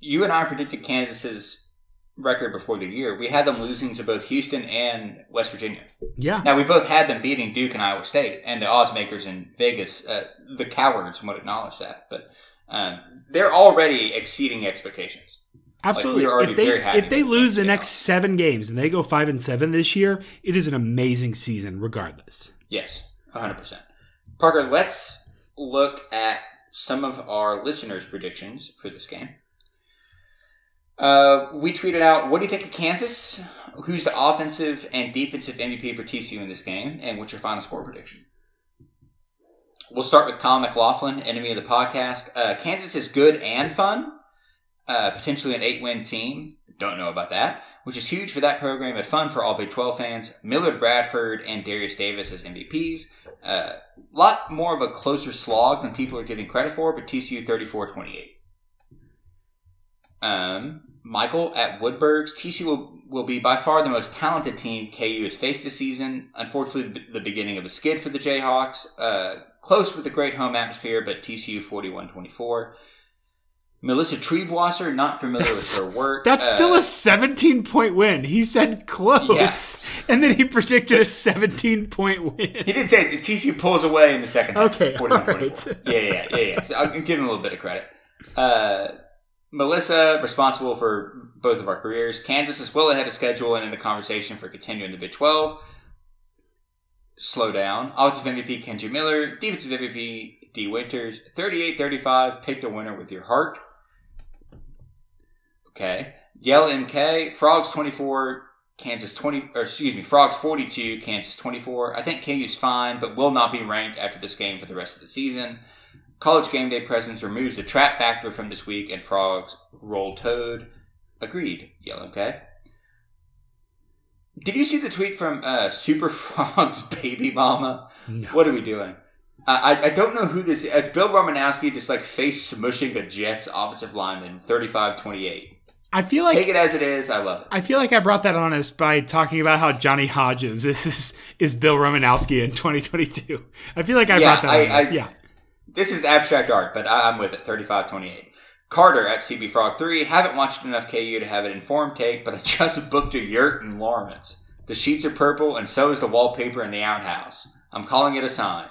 you and I predicted Kansas's record before the year. We had them losing to both Houston and West Virginia. Yeah. Now we both had them beating Duke and Iowa State, and the odds makers in Vegas, uh, the cowards, would acknowledge that. But um, they're already exceeding expectations. Absolutely. we were already if they very happy if they lose the next seven games and they go five and seven this year, it is an amazing season, regardless. Yes, 100%. Parker, let's look at some of our listeners' predictions for this game. Uh, we tweeted out, what do you think of Kansas? Who's the offensive and defensive MVP for TCU in this game? And what's your final score prediction? We'll start with Colin McLaughlin, enemy of the podcast. Uh, Kansas is good and fun. Uh, potentially an eight win team. Don't know about that. Which is huge for that program and fun for all Big 12 fans. Millard Bradford and Derius Davis as MVPs. A uh, lot more of a closer slog than people are giving credit for, but TCU 34 28. Um, Michael at Woodburg's. TCU will, will be by far the most talented team KU has faced this season. Unfortunately, the beginning of a skid for the Jayhawks. Uh, close with a great home atmosphere, but TCU 41 24. Melissa Triebwasser, not familiar with her work. That's Uh, still a 17 point win. He said close. Yes. And then he predicted a 17 point win. He did say that TCU pulls away in the second half. Okay, 41 all right. Yeah, yeah, yeah, yeah. So I'll give him a little bit of credit. Uh, Melissa, responsible for both of our careers. Kansas is well ahead of schedule and in the conversation for continuing the Big 12. Slow down. Offensive MVP, Kendre Miller. Defensive MVP, Dee Winters. 38 35. Pick the winner with your heart. Okay. Yell MK. Frogs 24. Kansas 20, or excuse me, Frogs 42, Kansas 24. I think KU's fine, but will not be ranked after this game for the rest of the season. College game day presence removes the trap factor from this week, and Frogs roll toad. Agreed, Yellow okay. Did you see the tweet from uh, Super Frogs baby mama? No. What are we doing? I, I- I don't know who this is. It's Bill Romanowski just like face smushing the Jets offensive lineman 35 28. I feel like Take it as it is. I love it. I feel like I brought that on us by talking about how Johnny Hodges is is Bill Romanowski in 2022. I feel like I Yeah, brought that I- on us. I- yeah. This is abstract art, but I'm with it. 35 28. Carter at CB Frog 3. Haven't watched enough KU to have an informed take, but I just booked a yurt in Lawrence. The sheets are purple, and so is the wallpaper in the outhouse. I'm calling it a sign.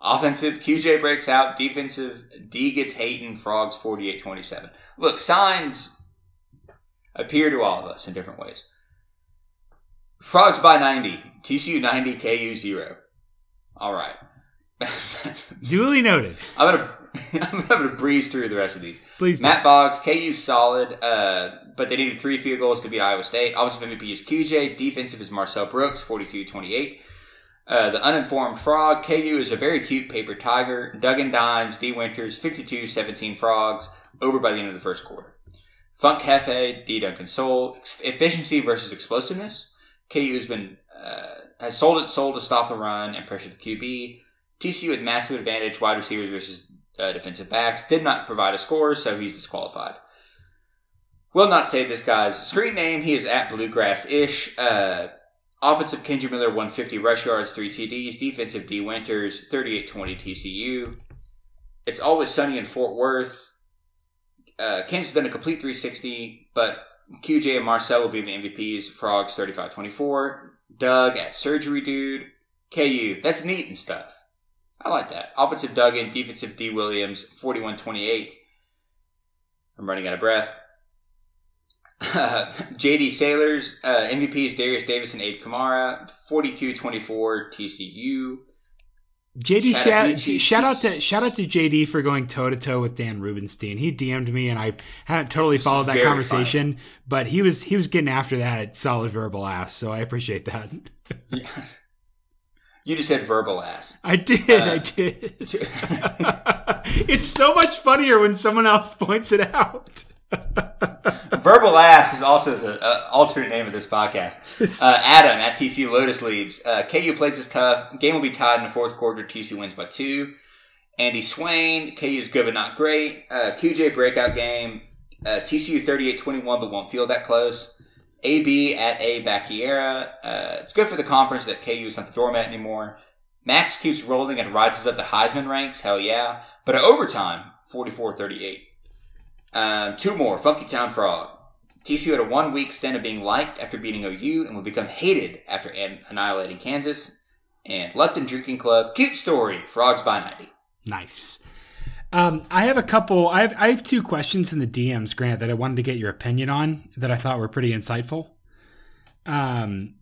Offensive, QJ breaks out. Defensive, D gets Hayton. Frogs 48 27. Look, signs appear to all of us in different ways. Frogs by 90. TCU 90, KU 0. All right. Duly noted. I'm gonna I'm gonna breeze through the rest of these. Please do. Matt Boggs, KU solid, uh, but they needed three field goals to beat Iowa State. Offensive MVP is QJ. Defensive is Marcel Brooks, 42-28. Uh, the uninformed frog, KU is a very cute paper tiger. Duggan Dimes, Dee Winters, 52-17 frogs, over by the end of the first quarter. Funk Hefe, D Duncan Soul, efficiency versus explosiveness. KU has been uh, has sold its soul to stop the run and pressure the QB. TCU with massive advantage, wide receivers versus uh, defensive backs. Did not provide a score, so he's disqualified. Will not say this guy's screen name. He is at Bluegrass ish. Uh, offensive Kendre Miller, 150 rush yards, 3 TDs. Defensive Dee Winters, 38 20 TCU. It's always sunny in Fort Worth. Uh, Kansas done a complete 360, but QJ and Marcel will be the MVPs. Frogs 35 24. Doug at Surgery Dude. KU. That's neat and stuff. I like that. Offensive Duggan, defensive D Williams, 41 28. I'm running out of breath. JD Sailors, uh, MVPs Derius Davis and Abe Kamara, 42 24 TCU. JD Shout out- shout, he- he- shout out to shout out to JD for going toe to toe with Dan Rubenstein. He DM'd me and I hadn't totally followed that conversation, but he was he was getting after that solid verbal ass, so I appreciate that. Yeah. You just said verbal ass. I did, Uh, I did. it's so much funnier when someone else points it out. Verbal ass is also the uh, alternate name of this podcast. Uh, Adam at TC Lotus leaves. Uh, KU plays is tough. Game will be tied in the fourth quarter. TC wins by two. Andy Swain, KU is good but not great. Uh, QJ breakout game. Uh, TCU 38-21 but won't feel that close. AB at A Bacchiera. Uh, it's good for the conference that KU is not the doormat anymore. Max keeps rolling and rises up the Heisman ranks. Hell yeah. But at overtime, 44-38. Um, two more. Funky Town Frog. TCU had a one week stint of being liked after beating OU and would become hated after annihilating Kansas. And Lupton Drinking Club. Cute story. Frogs by 90. Nice. Um, I have a couple. I have I have two questions in the DMs, Grant, that I wanted to get your opinion on that I thought were pretty insightful. Um,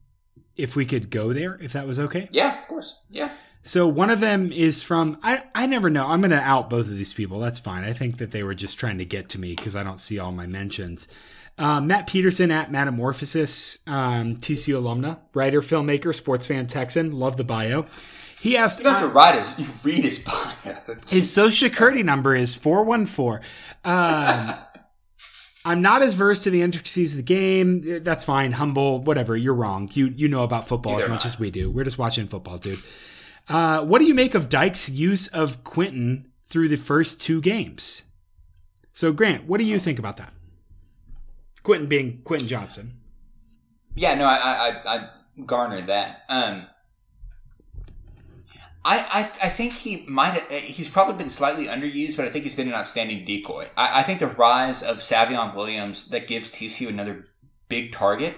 if we could go there, if that was okay. Yeah, of course. Yeah. So one of them is from I I never know. I'm going to out both of these people. That's fine. I think that they were just trying to get to me because I don't see all my mentions. Um, Matt Peterson at Metamorphosis, um, TCU alumna, writer, filmmaker, sports fan, Texan. Love the bio. He asked. You don't have to write his. You read his bio. His social security number is four one four. Um, I'm not as versed to the intricacies of the game. That's fine. Humble, whatever. You're wrong. You you know about football as much as we do. We're just watching football, dude. Uh, what do you make of Dyke's use of Quentin through the first two games? So, Grant, what do you think about that? Quentin being Quentin Johnston. Yeah, no, I I, I, I garnered that. Um, I, I I think he might have, he's probably been slightly underused, but I think he's been an outstanding decoy. I, I think the rise of Savion Williams that gives TCU another big target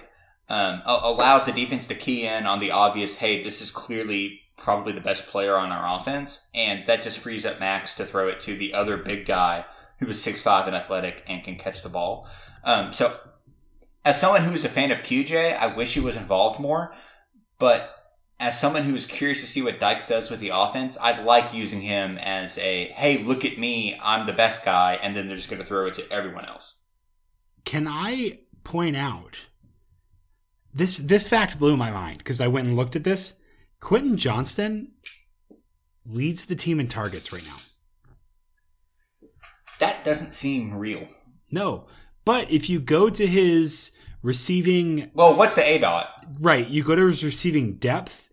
um, allows the defense to key in on the obvious. Hey, this is clearly probably the best player on our offense, and that just frees up Max to throw it to the other big guy who is six five and athletic and can catch the ball. Um, so as someone who's a fan of QJ, I wish he was involved more. But as someone who is curious to see what Dykes does with the offense, I'd like using him as a hey, look at me, I'm the best guy, and then they're just going to throw it to everyone else. Can I point out this? This fact blew my mind because I went and looked at this. Quentin Johnston leads the team in targets right now. That doesn't seem real. No, but if you go to his receiving Well, what's the A dot? right, you go to his receiving depth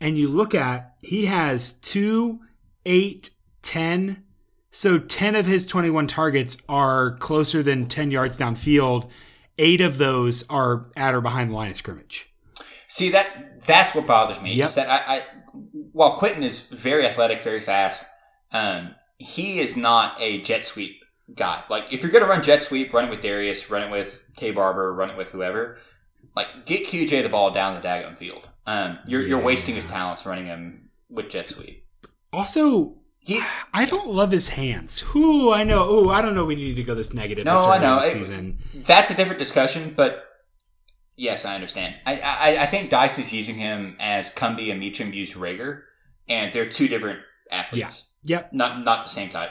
and you look at he has two, eight, ten. So ten of his twenty-one targets are closer than ten yards downfield. Eight of those are at or behind the line of scrimmage. See that that's what bothers me. Yep. Is that I, I while Quentin is very athletic, very fast, um, he is not a jet sweep guy. Like if you're gonna run jet sweep, run it with Derius, run it with K Barber, run it with whoever. Like get QJ the ball down the daggone field. Um, you're you're wasting his talents running him with jet sweep. Also, He I don't love his hands. Ooh, I know. Ooh, I don't know. We need to go this negative. No, this I know. the It- that's a different discussion, but yes, I understand. I I, I think Dykes is using him as Cumbie and Meacham use Reagor, and they're two different athletes. Yeah. Yep. Not not the same type.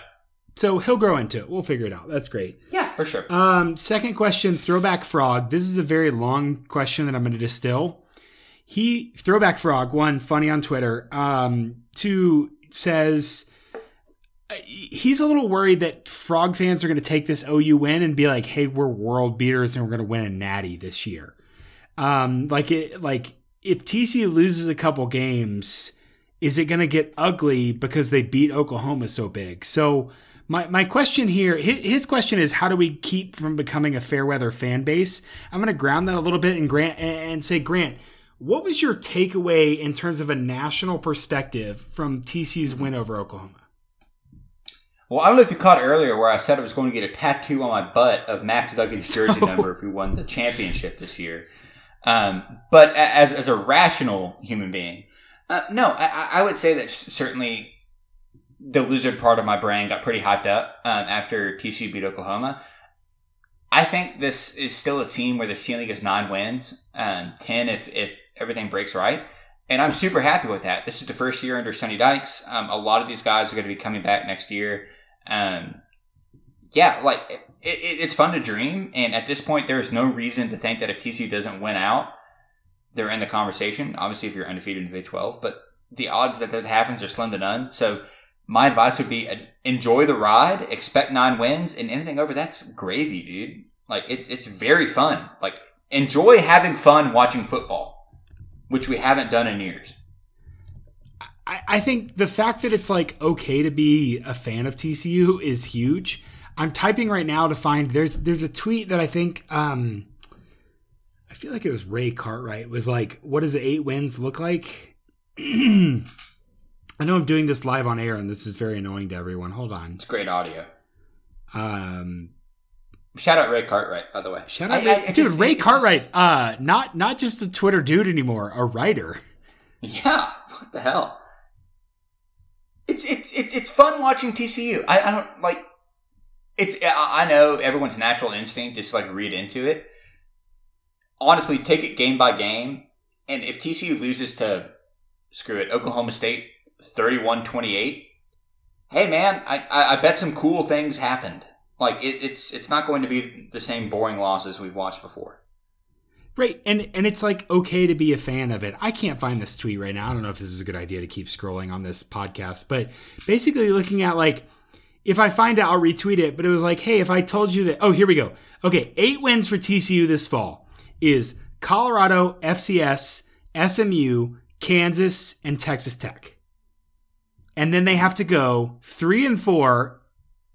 So he'll grow into it. We'll figure it out. That's great. Yeah, for sure. Um, second question, throwback frog. This is a very long question that I'm going to distill. He throwback frog one funny on Twitter. Um, two says uh, he's a little worried that frog fans are going to take this OU win and be like, "Hey, we're world beaters and we're going to win a natty this year." Um, like it, like if TCU loses a couple games, is it going to get ugly because they beat Oklahoma so big? So my, my question here, his, his question is, how do we keep from becoming a fair weather fan base? I'm going to ground that a little bit and Grant and say, Grant, what was your takeaway in terms of a national perspective from TCU's win over Oklahoma? Well, I don't know if you caught earlier where I said I was going to get a tattoo on my butt of Max Duggan's jersey number if we won the championship this year. Um, but as, as a rational human being, uh, no, I- I would say that certainly the lizard part of my brain got pretty hyped up um, after TCU beat Oklahoma. I think this is still a team where the ceiling is nine wins, um, ten if if everything breaks right, and I'm super happy with that. This is the first year under Sonny Dykes. Um, a lot of these guys are going to be coming back next year. Um, yeah, like it, it, it's fun to dream, and at this point, there is no reason to think that if TCU doesn't win out, they're in the conversation. Obviously, if you're undefeated in the Big Twelve, but the odds that that happens are slim to none. So my advice would be uh, enjoy the ride, expect nine wins, and anything over that's gravy, dude. Like it, it's very fun. Like enjoy having fun watching football, which we haven't done in years. I, I think the fact that it's like okay to be a fan of TCU is huge. I'm typing right now to find there's there's a tweet that I think um I feel like it was Ray Cartwright was like, what does eight wins look like? I know I'm doing this live on air and this is very annoying to everyone. Hold on. It's great audio. Um Shout out Ray Cartwright, by the way. Shout out, I, Ray, I, dude. Just, Ray Cartwright, just, uh, not not just a Twitter dude anymore, a writer. Yeah, what the hell? It's it's it's, it's fun watching TCU. I, I don't like. It's I know everyone's natural instinct is to like read into it. Honestly, take it game by game, and if TCU loses to screw it, Oklahoma State 31-28, hey man, I, I, I bet some cool things happened. Like it, it's it's not going to be the same boring losses we've watched before. Right, and and it's like okay to be a fan of it. I can't find this tweet right now. I don't know if this is a good idea to keep scrolling on this podcast, but basically looking at like if I find it, I'll retweet it. But it was like, hey, if I told you that, oh, here we go. Okay, eight wins for TCU this fall is Colorado, FCS, SMU, Kansas, and Texas Tech. And then they have to go three and four,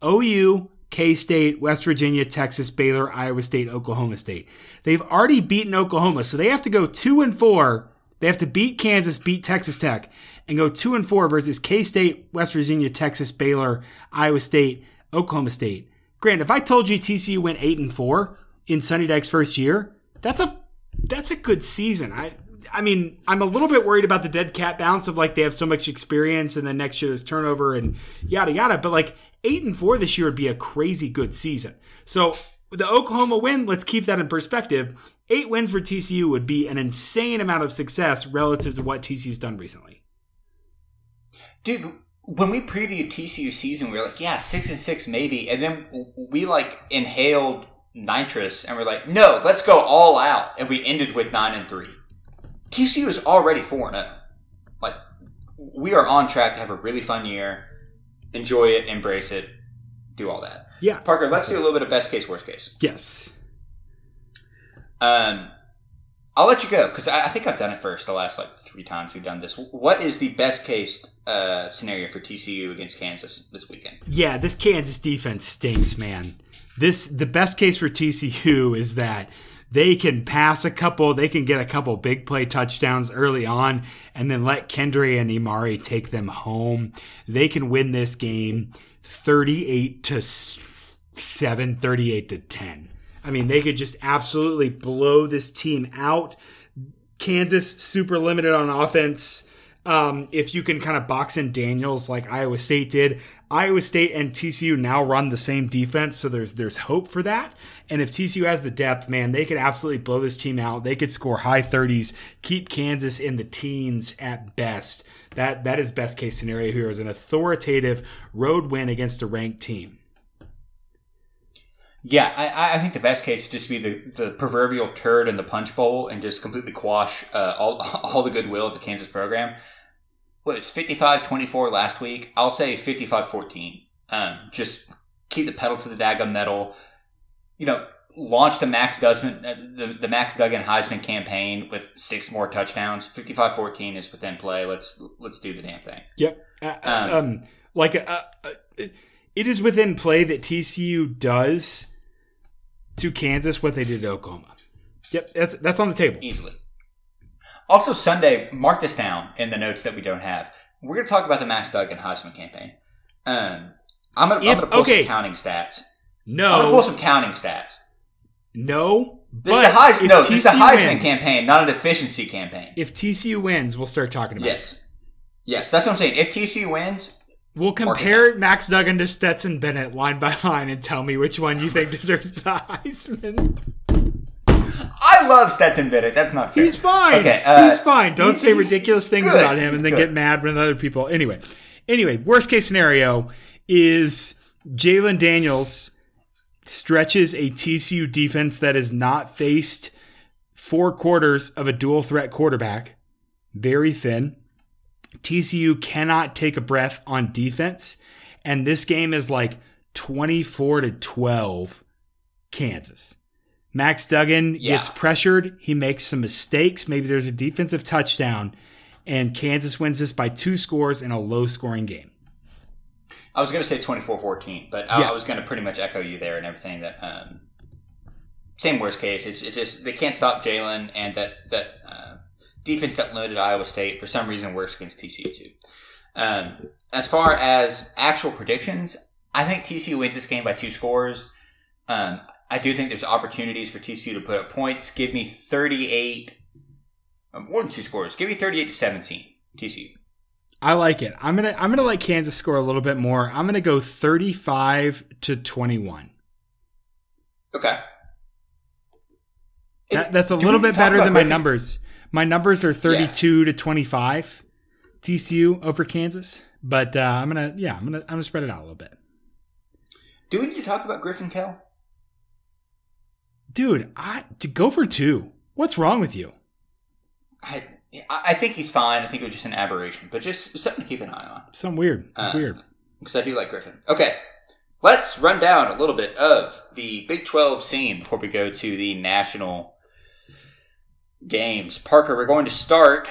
OU, K State, West Virginia, Texas, Baylor, Iowa State, Oklahoma State. They've already beaten Oklahoma, so they have to go two and four. They have to beat Kansas, beat Texas Tech, and go two and four versus K State, West Virginia, Texas, Baylor, Iowa State, Oklahoma State. Grant, if I told you TCU went eight and four in Sonny Dyke's first year, that's a that's a good season. I I mean, I'm a little bit worried about the dead cat bounce of like they have so much experience and then next year there's turnover and yada yada. But like eight and four this year would be a crazy good season. So the Oklahoma win, let's keep that in perspective. Eight wins for TCU would be an insane amount of success relative to what TCU's done recently. Dude, when we previewed TCU season, we were like, yeah, six and six maybe, and then we like inhaled nitrous and we're like, no, let's go all out, and we ended with nine and three. TCU is already four and zero. Like we are on track to have a really fun year enjoy it, embrace it, do all that. Yeah. Parker, let's do a little bit of best case, worst case. Yes. Um, I'll let you go because I, I, think I've done it first the last like three times we've done this. What is the best case uh, scenario for TCU against Kansas this weekend? Yeah, this Kansas defense stinks, man. This the best case for TCU is that they can pass a couple, they can get a couple big play touchdowns early on, and then let Kendre and Emari take them home. They can win this game 38 to 7, 38 to 10. I mean, they could just absolutely blow this team out. Kansas super limited on offense. Um, if you can kind of box in Daniels like Iowa State did, Iowa State and TCU now run the same defense, so there's there's hope for that. And if TCU has the depth, man, they could absolutely blow this team out. They could score high 30s, keep Kansas in the teens at best. That that is best case scenario here is an authoritative road win against a ranked team. Yeah, I, I think the best case would just be the, the proverbial turd in the punch bowl and just completely quash uh, all, all the goodwill of the Kansas program what it's 55-24 last week. I'll say 55-14. Um, just keep the pedal to the daggum metal. You know, launch the Max Duggan, uh, the, the Max Duggan Heisman campaign with six more touchdowns. 55-14 is within play. Let's let's do the damn thing. Yep. Uh, uh um, um, like uh, uh, it is within play that TCU does to Kansas what they did to Oklahoma. Yep, that's that's on the table easily. Also, Sunday, mark this down in the notes that we don't have. We're going to talk about the Max Duggan Heisman campaign. Um, I'm going to pull okay. some counting stats. No, I'm going to pull some counting stats. No, this is a Heisman. No, TCU this is a Heisman wins, campaign, not an efficiency campaign. If TCU wins, we'll start talking about yes. it. Yes, yes, that's what I'm saying. If TCU wins, We'll compare Max Duggan to Stetson Bennett line by line and tell me which one you think deserves the Heisman. I love Stetson Bennett. That's not fair. He's fine. Okay, uh, he's fine. Don't he's, say ridiculous things good. about him he's and then good. get mad when other people. Anyway, anyway, worst case scenario is Jalon Daniels stretches a TCU defense that has not faced four quarters of a dual threat quarterback, very thin. TCU cannot take a breath on defense, and this game is like 24 to 12 Kansas. Max Duggan Yeah. gets pressured. He makes some mistakes. Maybe there's a defensive touchdown, and Kansas wins this by two scores in a low scoring game. I was going to say 24-14, but I, Yeah. I was going to pretty much echo you there and everything. That um, same worst case. It's, it's just they can't stop Jalon, and that that uh, defense that limited Iowa State for some reason works against TCU too. Um, as far as actual predictions, I think TCU wins this game by two scores. Um, I do think there's opportunities for TCU to put up points. Give me 38, uh, more than two scores. Give me 38 to 17, TCU. I like it. I'm gonna I'm gonna let Kansas score a little bit more. I'm gonna go 35 to 21. Okay. That, that's a Do little bit better than my Griffin? numbers. My numbers are 32 to 25 TCU over Kansas, but uh, I'm gonna yeah I'm gonna I'm gonna spread it out a little bit. Do we need to talk about Griffin Kell? Dude, I to go for two. What's wrong with you? I I think he's fine. I think it was just an aberration, but just something to keep an eye on Something weird. It's Uh, weird. because I do like Griffin. Okay, let's run down a little bit of the Big Twelve scene before we go to the national games. Parker, we're going to start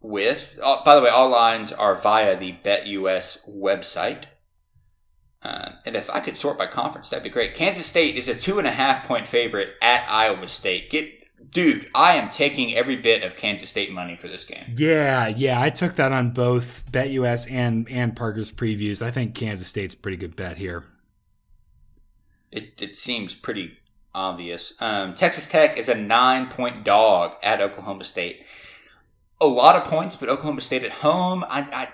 with. Oh, by the way, all lines are via the BetUS website. Uh, and if I could sort by conference, that'd be great. Kansas State is a two and a half point favorite at Iowa State. Get, dude, I am taking every bit of Kansas State money for this game. Yeah, yeah, I took that on both BetUS and and Parker's previews. I think Kansas State's a pretty good bet here. It, it seems pretty obvious. Um, Texas Tech is a nine point dog at Oklahoma State. A lot of points, but Oklahoma State at home. I, I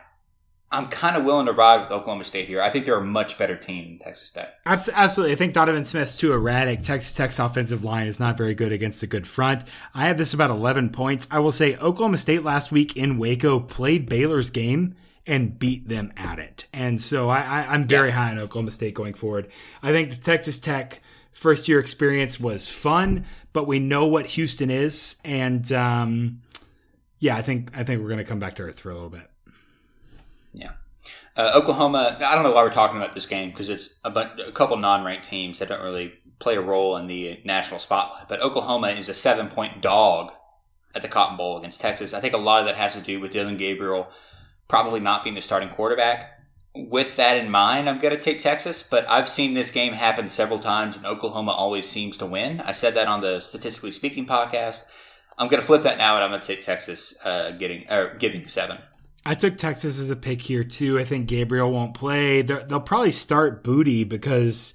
I'm kind of willing to ride with Oklahoma State here. I think they're a much better team than Texas Tech. Absolutely. I think Donovan Smith's too erratic. Texas Tech's offensive line is not very good against a good front. I have this about 11 points. I will say Oklahoma State last week in Waco played Baylor's game and beat them at it. And so I, I, I'm very high on Oklahoma State going forward. I think the Texas Tech first year experience was fun, but we know what Houston is. And um, yeah, I think I think we're going to come back to earth for a little bit. Yeah. Uh, Oklahoma, I don't know why we're talking about this game because it's a, a couple non ranked teams that don't really play a role in the national spotlight. But Oklahoma is a seven point dog at the Cotton Bowl against Texas. I think a lot of that has to do with Dillon Gabriel probably not being the starting quarterback. With that in mind, I'm going to take Texas, but I've seen this game happen several times, and Oklahoma always seems to win. I said that on the Statistically Speaking podcast. I'm going to flip that now, and I'm going to take Texas uh, getting or giving seven. I took Texas as a pick here too. I think Gabriel won't play. They're, they'll probably start Booty because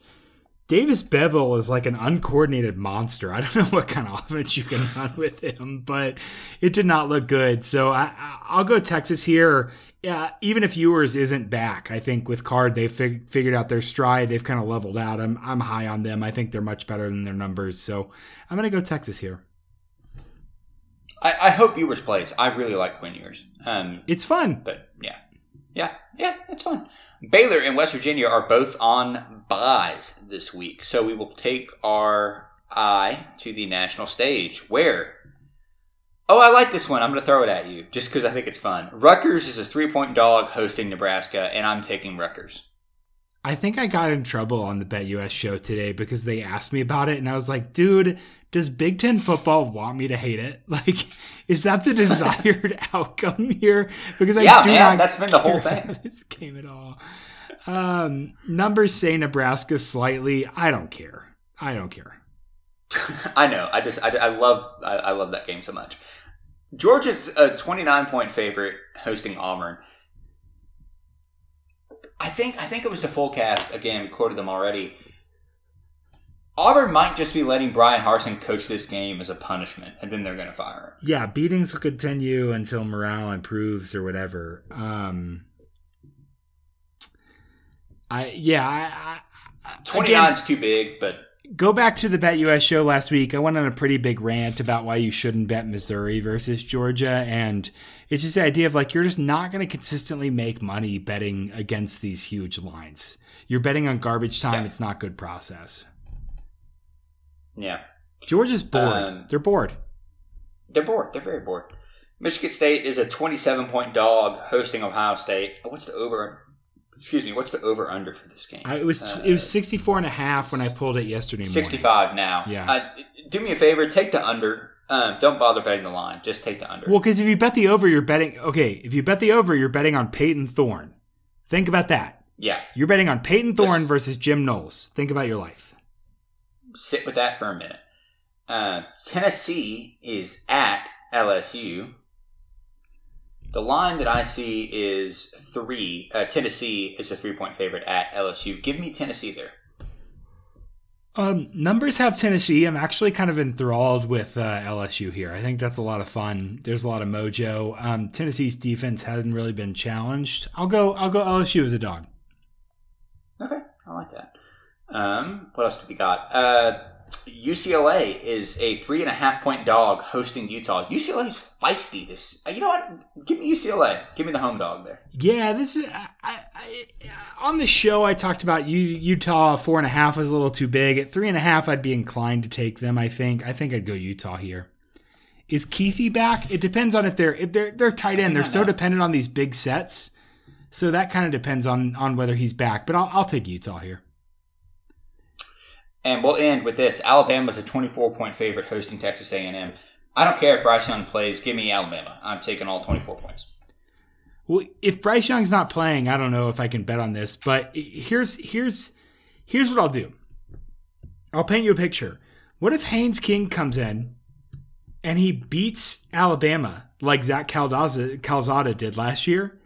Davis Beville is like an uncoordinated monster. I don't know what kind of offense you can run with him, but it did not look good. So I, I- I'll go Texas here. Yeah, even if Ewers isn't back, I think with Card they've fig- figured out their stride. They've kind of leveled out. I'm I'm high on them. I think they're much better than their numbers. So I'm gonna go Texas here. I, I hope Ewers plays. I really like Quinn Ewers. Um, It's fun. but yeah, yeah, yeah, it's fun. Baylor and West Virginia are both on buys this week, so we will take our eye to the national stage. Where? Oh, I like this one. I'm going to throw it at you just because I think it's fun. Rutgers is a three point dog hosting Nebraska, and I'm taking Rutgers. I think I got in trouble on the BetUS show today because they asked me about it, and I was like, dude, does Big Ten football want me to hate it? Like, is that the desired outcome here? Because I Yeah, do man, not that's been the whole thing. this game at all. Um, numbers say Nebraska slightly. I don't care. I don't care. I know. I just I, I love I, I love that game so much. Georgia's a 29 point favorite hosting Auburn. I think I think it was the full cast again. We quoted them already. Auburn might just be letting Bryan Harsin coach this game as a punishment, and then they're going to fire him. Yeah, beatings will continue until morale improves or whatever. Um, I yeah, I, I, 29 is too big, but go back to the BetUS show last week. I went on a pretty big rant about why you shouldn't bet Missouri versus Georgia, and it's just the idea of like you're just not going to consistently make money betting against these huge lines. You're betting on garbage time. Yeah. It's not good process. yeah, Georgia's bored. Um, They're bored. they're bored. They're very bored. Michigan State is a 27 point dog hosting Ohio State. What's the over? Excuse me. What's the over under for this game? I, it was uh, it was 64 and a half when I pulled it yesterday. Morning. 65 now. Yeah. Uh, do me a favor. Take the under. Um, don't bother betting the line. Just take the under. Well, because if you bet the over, you're betting. Okay, if you bet the over, you're betting on Payton Thorne. Think about that. Yeah. You're betting on Payton Thorne versus Jim Knowles. Think about your life. Sit with that for a minute. Uh, Tennessee is at LSU. The line that I see is three. Uh, Tennessee is a three point favorite at LSU. Give me Tennessee there. Um, numbers have Tennessee. I'm actually kind of enthralled with uh, LSU here. I think that's a lot of fun. There's a lot of mojo. Um, Tennessee's defense hasn't really been challenged. I'll go. I'll go LSU as a dog. Okay, I like that. Um, what else do we got? Uh, UCLA is a three and a half point dog hosting Utah. UCLA is feisty. This, you know what? Give me UCLA. Give me the home dog there. Yeah, this is. I, I, on the show, I talked about U, Utah. Four and a half was a little too big. At three and a half, I'd be inclined to take them. I think. I think I'd go Utah here. Is Kuithe back? It depends on if they're if they're they're tight end. They're so dependent on these big sets. So that kind of depends on on whether he's back. But I'll, I'll take Utah here. And we'll end with this: Alabama's a 24 point favorite hosting Texas A&M. I don't care if Bryce Young plays. Give me Alabama. I'm taking all 24 points. Well, if Bryce Young's not playing, I don't know if I can bet on this. But here's here's here's what I'll do. I'll paint you a picture. What if Haynes King comes in and he beats Alabama like Zach Calzada, Calzada did last year?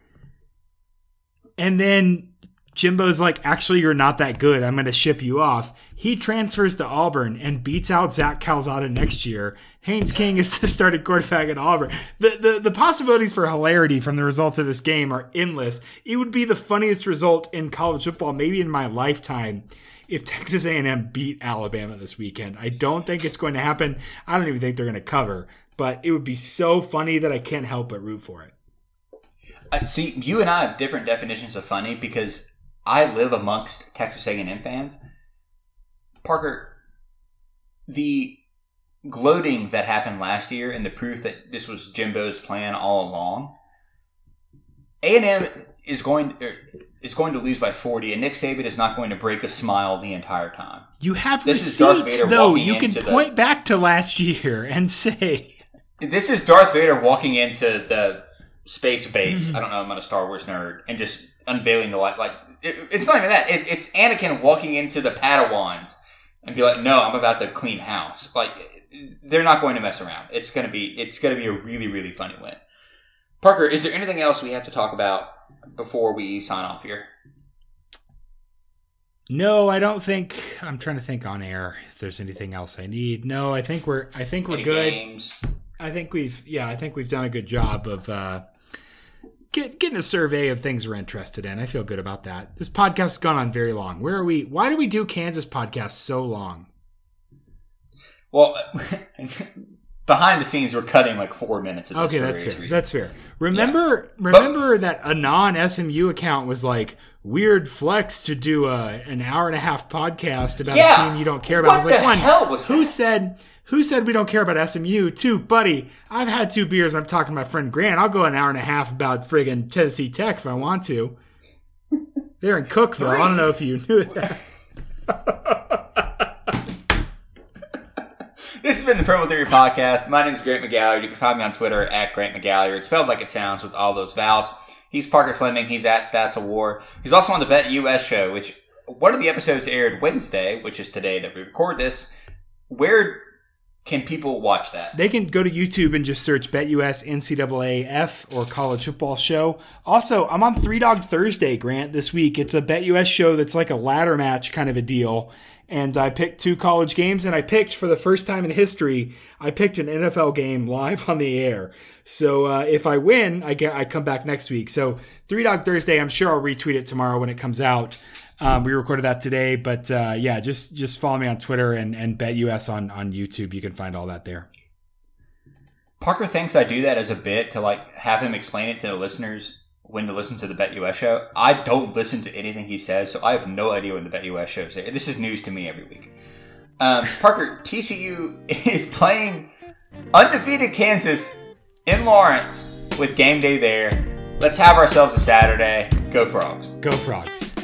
And then Jimbo's like, actually, you're not that good. I'm going to ship you off. He transfers to Auburn and beats out Zach Calzada next year. Haynes King is the starting quarterback at Auburn. The, the, the possibilities for hilarity from the results of this game are endless. It would be the funniest result in college football, maybe in my lifetime, if Texas A&M beat Alabama this weekend. I don't think it's going to happen. I don't even think they're going to cover, but it would be so funny that I can't help but root for it. Uh, see, you and I have different definitions of funny because I live amongst Texas A&M fans. Parker, the gloating that happened last year and the proof that this was Jimbo's plan all along. A&M is going er, is going to lose by 40 and Nick Saban is not going to break a smile the entire time. You have this receipts though. You can point the, back to last year and say this is Darth Vader walking into the space base. I don't know, I'm not a Star Wars nerd and just unveiling the light like it's not even that. It, it's Anakin walking into the Padawans and be like, "No, I'm about to clean house." Like they're not going to mess around. It's gonna be it's gonna be a really really funny win. Parker, is there anything else we have to talk about before we sign off here? No, I don't think. I'm trying to think on air if there's anything else I need. No, I think we're. I think we're Any good. Games? I think we've. Yeah, I think we've done a good job of uh, get, getting a survey of things we're interested in. I feel good about that. This podcast has gone on very long. Where are we? Why do we do Kansas podcasts so long? Well, behind the scenes, we're cutting like four minutes. Of okay, that's fair. Reasons. That's fair. Remember, yeah. remember but, that a non SMU account was like weird flex to do a an hour and a half podcast about yeah. a team you don't care about. What I was like, the one, hell was who that? said who said we don't care about SMU? too, buddy, I've had two beers. I'm talking to my friend Grant. I'll go an hour and a half about friggin' Tennessee Tech if I want to. They're in Cookeville. I don't know if you knew that. this has been the Purple Theory Podcast. My name is Grant McGalliard. You can find me on Twitter at Grant McGalliard. It's spelled like it sounds with all those vowels. He's Parker Fleming. He's at Stats of War. He's also on the BetUS show, which one of the episodes aired Wednesday, which is today that we record this. Where can people watch that? They can go to YouTube and just search BetUS NCAA F or College Football Show. Also, I'm on Three Dog Thursday, Grant, this week. It's a BetUS show that's like a ladder match kind of a deal. And I picked two college games, and I picked for the first time in history, I picked an NFL game live on the air. So uh, if I win, I get I come back next week. So Three Dog Thursday, I'm sure I'll retweet it tomorrow when it comes out. Um, we recorded that today, but uh, yeah, just just follow me on Twitter and and BetUS on on YouTube. You can find all that there. Parker thinks I do that as a bit to like have him explain it to the listeners when to listen to the BetUS show. I don't listen to anything he says, so I have no idea when the BetUS show is. This is news to me every week. Um, Parker, TCU is playing undefeated Kansas in Lawrence with game day there. Let's have ourselves a Saturday. Go Frogs. Go Frogs.